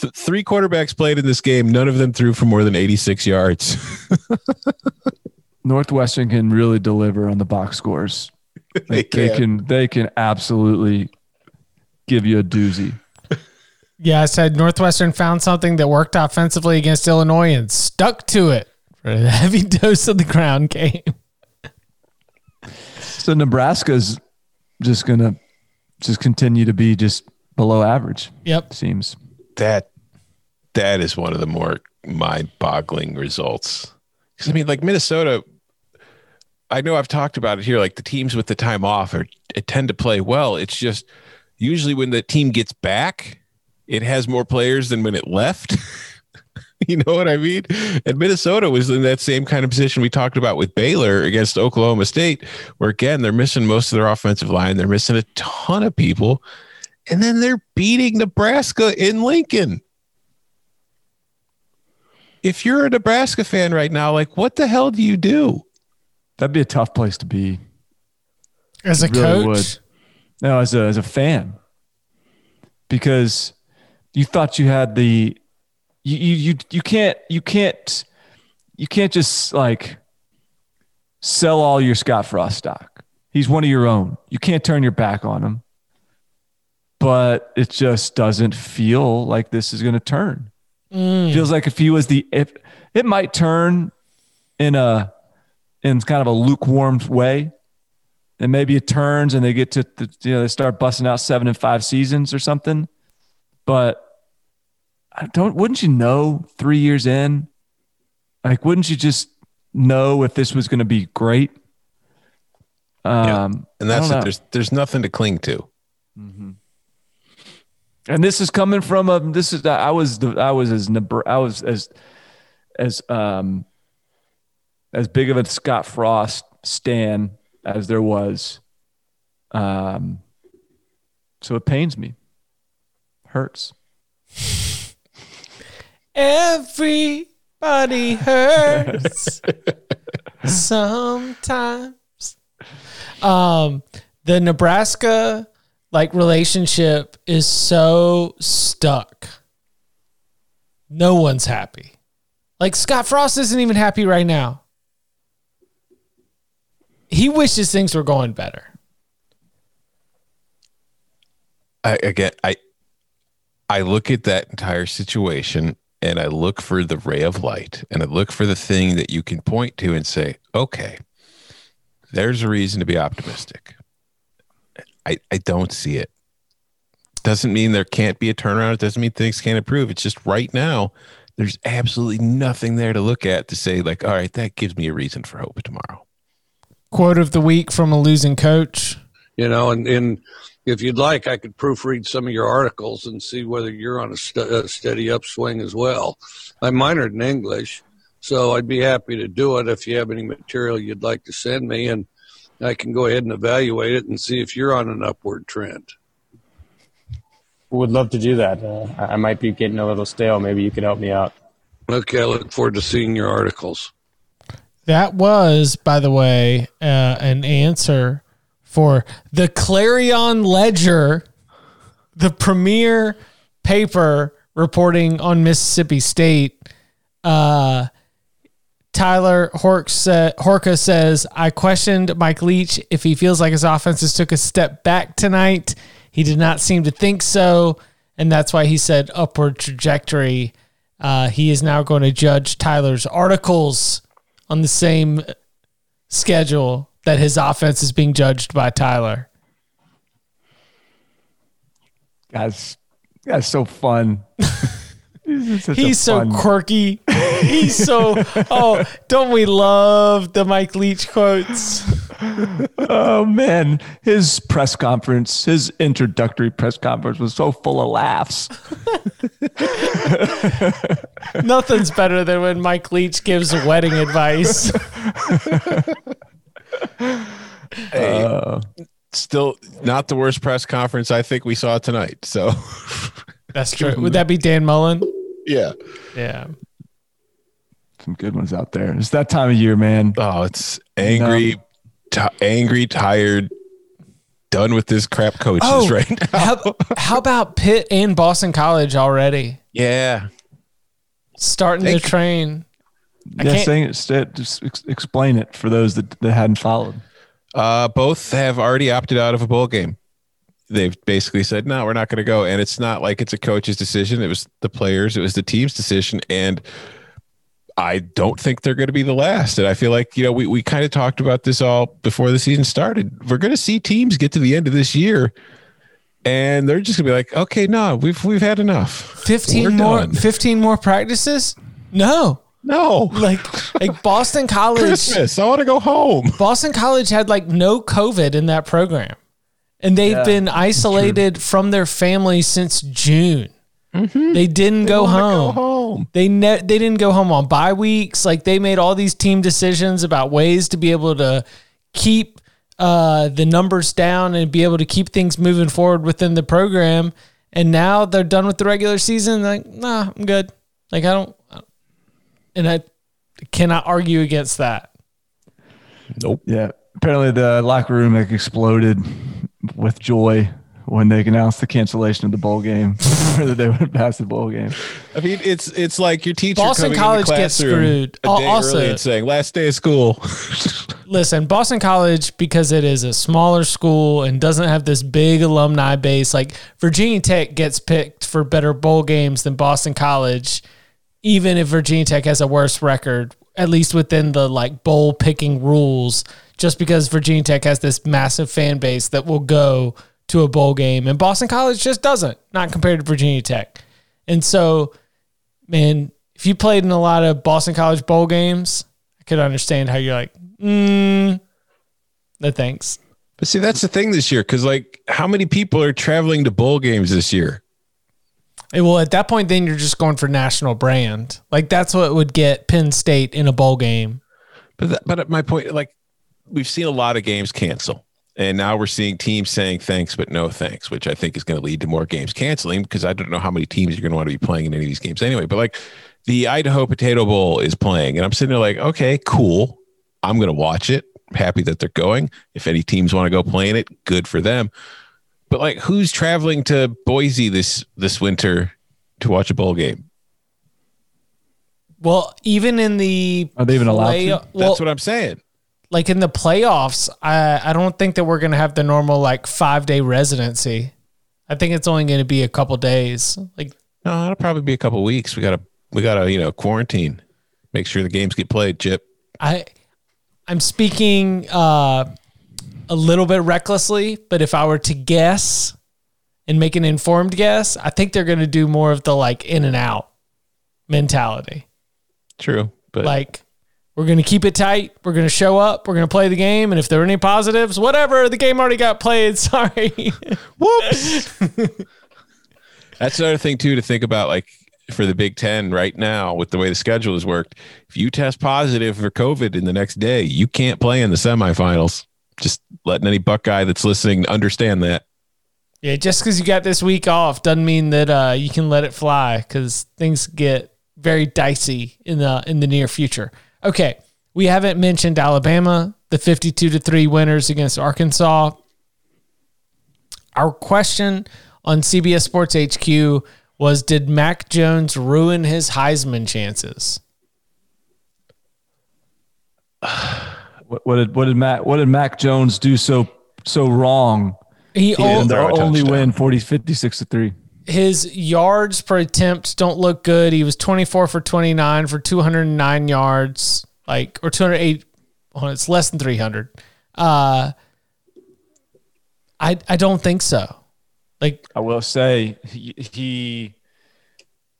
S3: th- three quarterbacks played in this game none of them threw for more than 86 yards
S5: Northwestern can really deliver on the box scores.
S3: they
S5: They
S3: can.
S5: can they can absolutely give you a doozy.
S1: Yeah, I said Northwestern found something that worked offensively against Illinois and stuck to it for a heavy dose of the ground game.
S5: So Nebraska's just gonna just continue to be just below average.
S1: Yep.
S5: Seems.
S3: that that is one of the more mind-boggling results. Because I mean, like Minnesota, I know I've talked about it here. Like the teams with the time off are tend to play well. It's just usually when the team gets back, it has more players than when it left. you know what I mean? And Minnesota was in that same kind of position we talked about with Baylor against Oklahoma State, where again they're missing most of their offensive line. They're missing a ton of people, and then they're beating Nebraska in Lincoln if you're a Nebraska fan right now, like what the hell do you do?
S5: That'd be a tough place to be.
S1: As a
S5: really
S1: coach,
S5: would. No, as a as a fan, because you thought you had the you you you, you can't you can't you can't just like sell all your Scott Frost stock. He's one of your own. You can't turn your back on him. But it just doesn't feel like this is going to turn. Mm. Feels like if he was the if it might turn in a in kind of a lukewarm way, and maybe it turns and they get to the, you know they start busting out seven and five seasons or something. But I don't. Wouldn't you know three years in? Like, wouldn't you just know if this was going to be great? Um,
S3: And that's it. There's there's nothing to cling to.
S5: and this is coming from a this is I was the I was as I was as as um as big of a Scott Frost stan as there was. Um so it pains me. Hurts.
S1: everybody hurts sometimes. Um, the Nebraska like relationship is so stuck. No one's happy. Like Scott Frost isn't even happy right now. He wishes things were going better.
S3: I again I I look at that entire situation and I look for the ray of light and I look for the thing that you can point to and say, okay, there's a reason to be optimistic. I, I don't see it. Doesn't mean there can't be a turnaround. It doesn't mean things can't improve. It's just right now, there's absolutely nothing there to look at to say, like, all right, that gives me a reason for hope tomorrow.
S1: Quote of the week from a losing coach.
S7: you know, and, and if you'd like, I could proofread some of your articles and see whether you're on a, st- a steady upswing as well. I minored in English, so I'd be happy to do it if you have any material you'd like to send me, and I can go ahead and evaluate it and see if you're on an upward trend.
S8: Would love to do that. Uh, I I might be getting a little stale. Maybe you could help me out.
S7: Okay, I look forward to seeing your articles.
S1: That was, by the way, uh, an answer for the Clarion Ledger, the premier paper reporting on Mississippi State. Uh, Tyler Horka says, I questioned Mike Leach if he feels like his offenses took a step back tonight. He did not seem to think so. And that's why he said upward trajectory. Uh, he is now going to judge Tyler's articles on the same schedule that his offense is being judged by Tyler.
S5: Guys, guys, so fun. He's,
S1: He's so
S5: fun-
S1: quirky. He's so oh, don't we love the Mike Leach quotes?
S5: Oh man, his press conference, his introductory press conference was so full of laughs.
S1: Nothing's better than when Mike Leach gives wedding advice.
S3: Hey, still not the worst press conference I think we saw tonight. So
S1: That's true. Would that be Dan Mullen?
S3: yeah.
S1: Yeah.
S5: Some good ones out there. It's that time of year, man.
S3: Oh, it's angry, ti angry, tired, done with this crap coaches
S1: Oh,
S3: right now.
S1: how, how about Pitt and Boston College already
S3: Yeah.
S1: starting
S3: Thank
S1: the train?
S5: Yeah, saying it, just explain it for those that, that hadn't followed.
S3: Uh, both have already opted out of a bowl game. They've basically said, no, we're not going to go. And it's not like it's a coach's decision. It was the players, it was the team's decision. And I don't think they're going to be the last. And I feel like, you know, we, we kind of talked about this all before the season started. We're going to see teams get to the end of this year and they're just going to be like, okay, no, we've, we've had enough.
S1: 15
S3: We're
S1: more
S3: done.
S1: 15 more practices? No.
S3: No.
S1: Like like Boston College
S3: Christmas. I want to go home.
S1: Boston College had like no COVID in that program. And they've
S5: Yeah,
S1: been isolated from their family since June. They didn't go home.
S3: Go home.
S1: They ne- they didn't go home on bye weeks. Like they made all these team decisions about ways to be able to keep uh, the numbers down and be able to keep things moving forward within the program. And now they're done with the regular season. Like, nah, I'm good. Like I don't, and I cannot argue against that.
S3: Nope.
S5: Yeah. Apparently, the locker room like exploded with joy when they announced the cancellation of the bowl game, or that they went past the bowl game.
S3: I mean, it's it's like your teacher
S1: Boston
S3: coming
S1: College
S3: in the
S1: gets screwed.
S3: a day
S1: also-
S3: early and saying last day of school.
S1: Listen, Boston College, because it is a smaller school and doesn't have this big alumni base, like Virginia Tech gets picked for better bowl games than Boston College, even if Virginia Tech has a worse record, at least within the like bowl picking rules, just because Virginia Tech has this massive fan base that will go to a bowl game. And Boston College just doesn't, not compared to Virginia Tech. And so, man, if you played in a lot of Boston College bowl games, I could understand how you're like, mm, no thanks.
S3: but see, that's the thing this year, because like, how many people are traveling to bowl games this year?
S1: Well, at that point, then you're just going for national brand. Like that's what would get Penn State in a bowl game.
S3: But that, but at my point, like, we've seen a lot of games cancel, and now we're seeing teams saying thanks but no thanks, which I think is going to lead to more games canceling because I don't know how many teams you're going to want to be playing in any of these games anyway. But like, the Idaho Potato Bowl is playing, and I'm sitting there like, okay, cool. I'm going to watch it. Happy that they're going. If any teams want to go play in it, good for them. But like, who's traveling to Boise this this winter to watch a bowl game?
S1: Well, even in the
S5: Are they even allowed
S1: play-
S5: to?
S1: Well,
S3: That's what I'm saying.
S1: like in the playoffs, I I don't think that we're gonna have the normal like five day residency. I think it's only going to be a couple days. Like
S3: No, it'll probably be a couple weeks. We gotta we gotta you know quarantine, make sure the games get played. Chip.
S1: I, I'm speaking uh, a little bit recklessly, but if I were to guess and make an informed guess, I think they're going to do more of the like in and out mentality.
S3: True, but
S1: Like we're going to keep it tight. We're going to show up. We're going to play the game, and if there are any positives, whatever. The game already got played. Sorry.
S3: whoops. That's another thing too to think about. Like for the Big Ten right now, with the way the schedule has worked, if you test positive for COVID in the next day, you can't play in the semifinals. Just letting any Buckeye that's listening understand that.
S1: Yeah, just because you got this week off doesn't mean that uh, you can let it fly because things get very dicey in the in the near future. Okay, we haven't mentioned Alabama, the fifty-two to three winners against Arkansas. Our question on CBS Sports HQ was Did Mac Jones ruin his Heisman chances?
S5: What, what did what did Mac what did Mac Jones do so so wrong?
S1: He
S3: didn't
S1: only,
S3: throw
S5: only win 40 56 to 3.
S1: his yards per attempt don't look good. He was 24 for 29 for 209 yards, like or 208. Oh, it's less than 300. Uh, I I don't think so. Like
S5: I will say he, he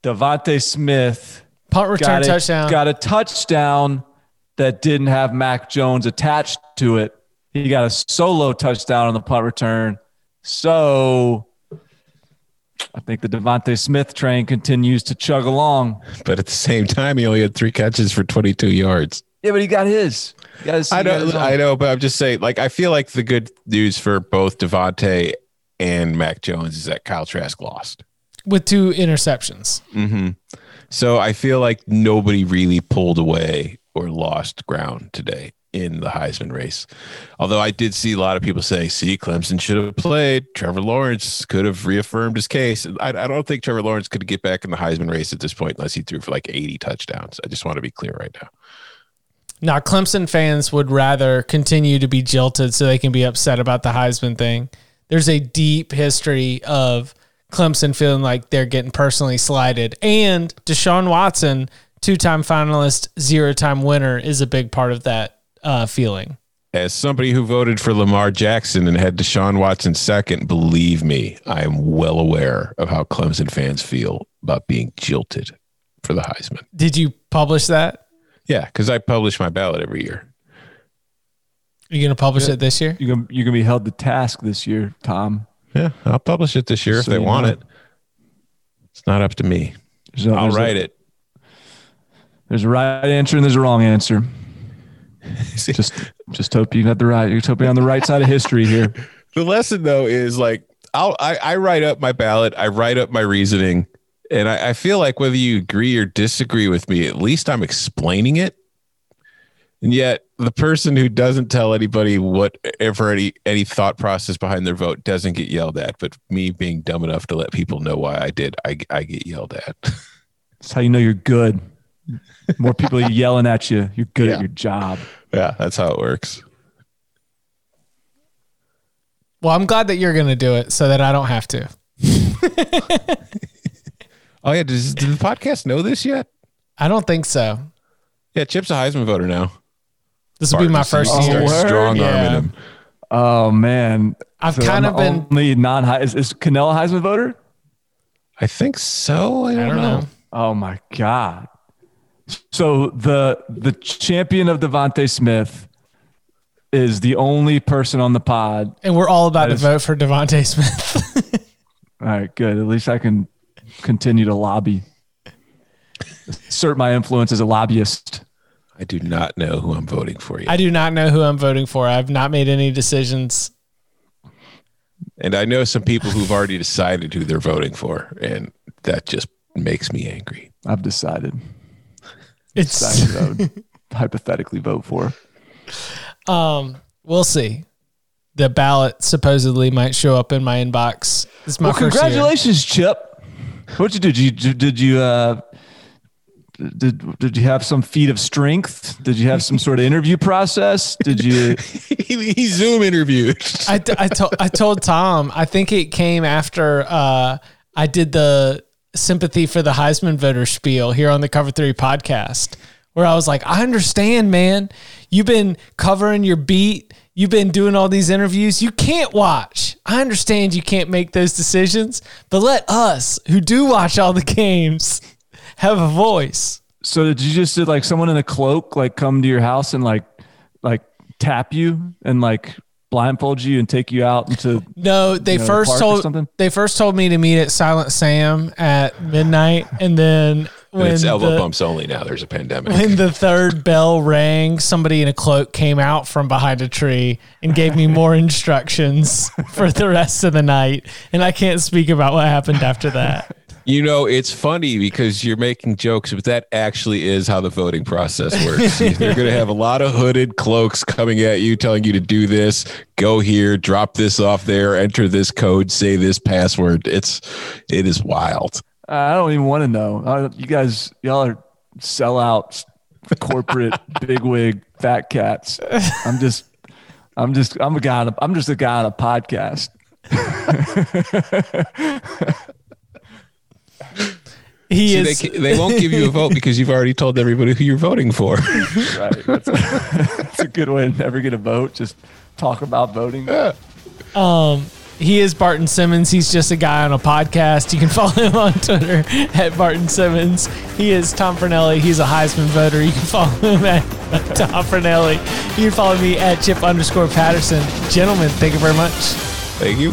S5: DeVonta Smith
S1: punt return
S5: got a,
S1: touchdown.
S5: got a touchdown that didn't have Mac Jones attached to it. He got a solo touchdown on the punt return. So I think the DeVonta Smith train continues to chug along.
S3: But at the same time, he only had three catches for 22 yards.
S5: Yeah, but he got his. He got his
S3: I
S5: he got his
S3: know. I know, but I'm just saying, like, I feel like the good news for both DeVonta and Mac Jones is that Kyle Trask lost.
S1: with two interceptions.
S3: Mm-hmm. So I feel like nobody really pulled away or lost ground today in the Heisman race. Although I did see a lot of people say, see, Clemson should have played. Trevor Lawrence could have reaffirmed his case. I, I don't think Trevor Lawrence could get back in the Heisman race at this point unless he threw for like 80 touchdowns. I just want to be clear right now.
S1: Now, Clemson fans would rather continue to be jilted so they can be upset about the Heisman thing. There's a deep history of Clemson feeling like they're getting personally slighted. And Deshaun Watson, two time finalist, zero time winner, is a big part of that uh, feeling.
S3: As somebody who voted for Lamar Jackson and had Deshaun Watson second, believe me, I am well aware of how Clemson fans feel about being jilted for the Heisman.
S1: Did you publish that?
S3: Yeah, because I publish my ballot every year.
S1: Are you going to publish it this year?
S5: You're gonna you're gonna be held to task this year, Tom.
S3: Yeah, I'll publish it this year if they want
S5: know.
S3: it. It's not up to me.
S5: There's a,
S3: I'll
S5: there's a-
S3: write it.
S5: There's a right answer and there's a wrong answer. Just just hope you got the right. You're hoping on the right side of history here.
S3: The lesson though is like I'll I, I write up my ballot, I write up my reasoning, and I, I feel like whether you agree or disagree with me, at least I'm explaining it. And yet the person who doesn't tell anybody whatever any any thought process behind their vote doesn't get yelled at. But me being dumb enough to let people know why I did, I I get yelled at.
S5: That's how you know you're good. More people yelling at you. You're good
S3: Yeah.
S5: at your job.
S3: yeah, that's how it works.
S1: Well, I'm glad that you're going to do it so that I don't have to.
S3: Oh yeah, does, did the podcast know this yet?
S1: I don't think so.
S3: Yeah, Chip's a Heisman voter now.
S1: This will be my first
S3: so
S1: year.
S3: start
S5: word?
S3: strong arming him.
S5: Oh man,
S1: I've
S5: So
S1: kind
S5: I'm
S1: of been.
S5: only non high. Is, is Kanell a Heisman voter?
S3: I think so. I don't,
S1: I don't
S3: know.
S1: know.
S5: Oh my god. So the the champion of DeVonta Smith is the only person on the pod.
S1: And we're all about to
S5: is-
S1: vote for DeVonta Smith.
S5: All right, good. At least I can continue to lobby. Assert my influence as a lobbyist.
S3: I do not know who I'm voting for yet.
S1: I do not know who I'm voting for. I've not made any decisions.
S3: and I know some people who've already decided who they're voting for, and that just makes me angry.
S5: I've decided.
S1: It's
S5: Decided I would hypothetically vote for.
S1: um. We'll see. The ballot supposedly might show up in my inbox. This is my
S5: Well,
S1: first year.
S5: congratulations, Chip. What'd you do? Did you did you uh did did you have some feat of strength? Did you have some sort of interview process? Did you
S3: he, he Zoom interviewed.
S1: I, I, told, I told Tom, I think it came after uh, I did the sympathy for the Heisman voter spiel here on the Cover Three podcast, where I was like, I understand, man. You've been covering your beat, you've been doing all these interviews. You can't watch. I understand you can't make those decisions, but let us, who do watch all the games, have a voice.
S5: so did you just did like someone in a cloak like come to your house and like like tap you and like blindfold you and take you out into
S1: No, they
S5: You know,
S1: first
S5: park or
S1: told they first told me to meet at Silent Sam at midnight, and then
S3: And it's elbow
S1: the,
S3: bumps only now. There's a pandemic.
S1: when the third bell rang, somebody in a cloak came out from behind a tree and gave me more instructions for the rest of the night. And I can't speak about what happened after that.
S3: You know, it's funny because you're making jokes, but that actually is how the voting process works. They're going to have a lot of hooded cloaks coming at you, telling you to do this, go here, drop this off there, enter this code, say this password. It's it is wild.
S5: Uh, I don't even want to know. I, you guys, y'all are sellouts, corporate bigwig fat cats. I'm just, I'm just, I'm a guy. On a, I'm just a guy on a podcast.
S1: He
S3: See,
S1: is.
S3: they, they won't give you a vote because you've already told everybody who you're voting for.
S5: Right. That's a, that's a good way to never get a vote. Just talk about voting.
S1: Um, he is Barton Simmons. He's just a guy on a podcast. You can follow him on Twitter at Barton Simmons. He is Tom Fornelli. He's a Heisman voter. You can follow him at Tom Fornelli. You can follow me at Chip underscore Patterson. Gentlemen, thank you very much.
S3: Thank you.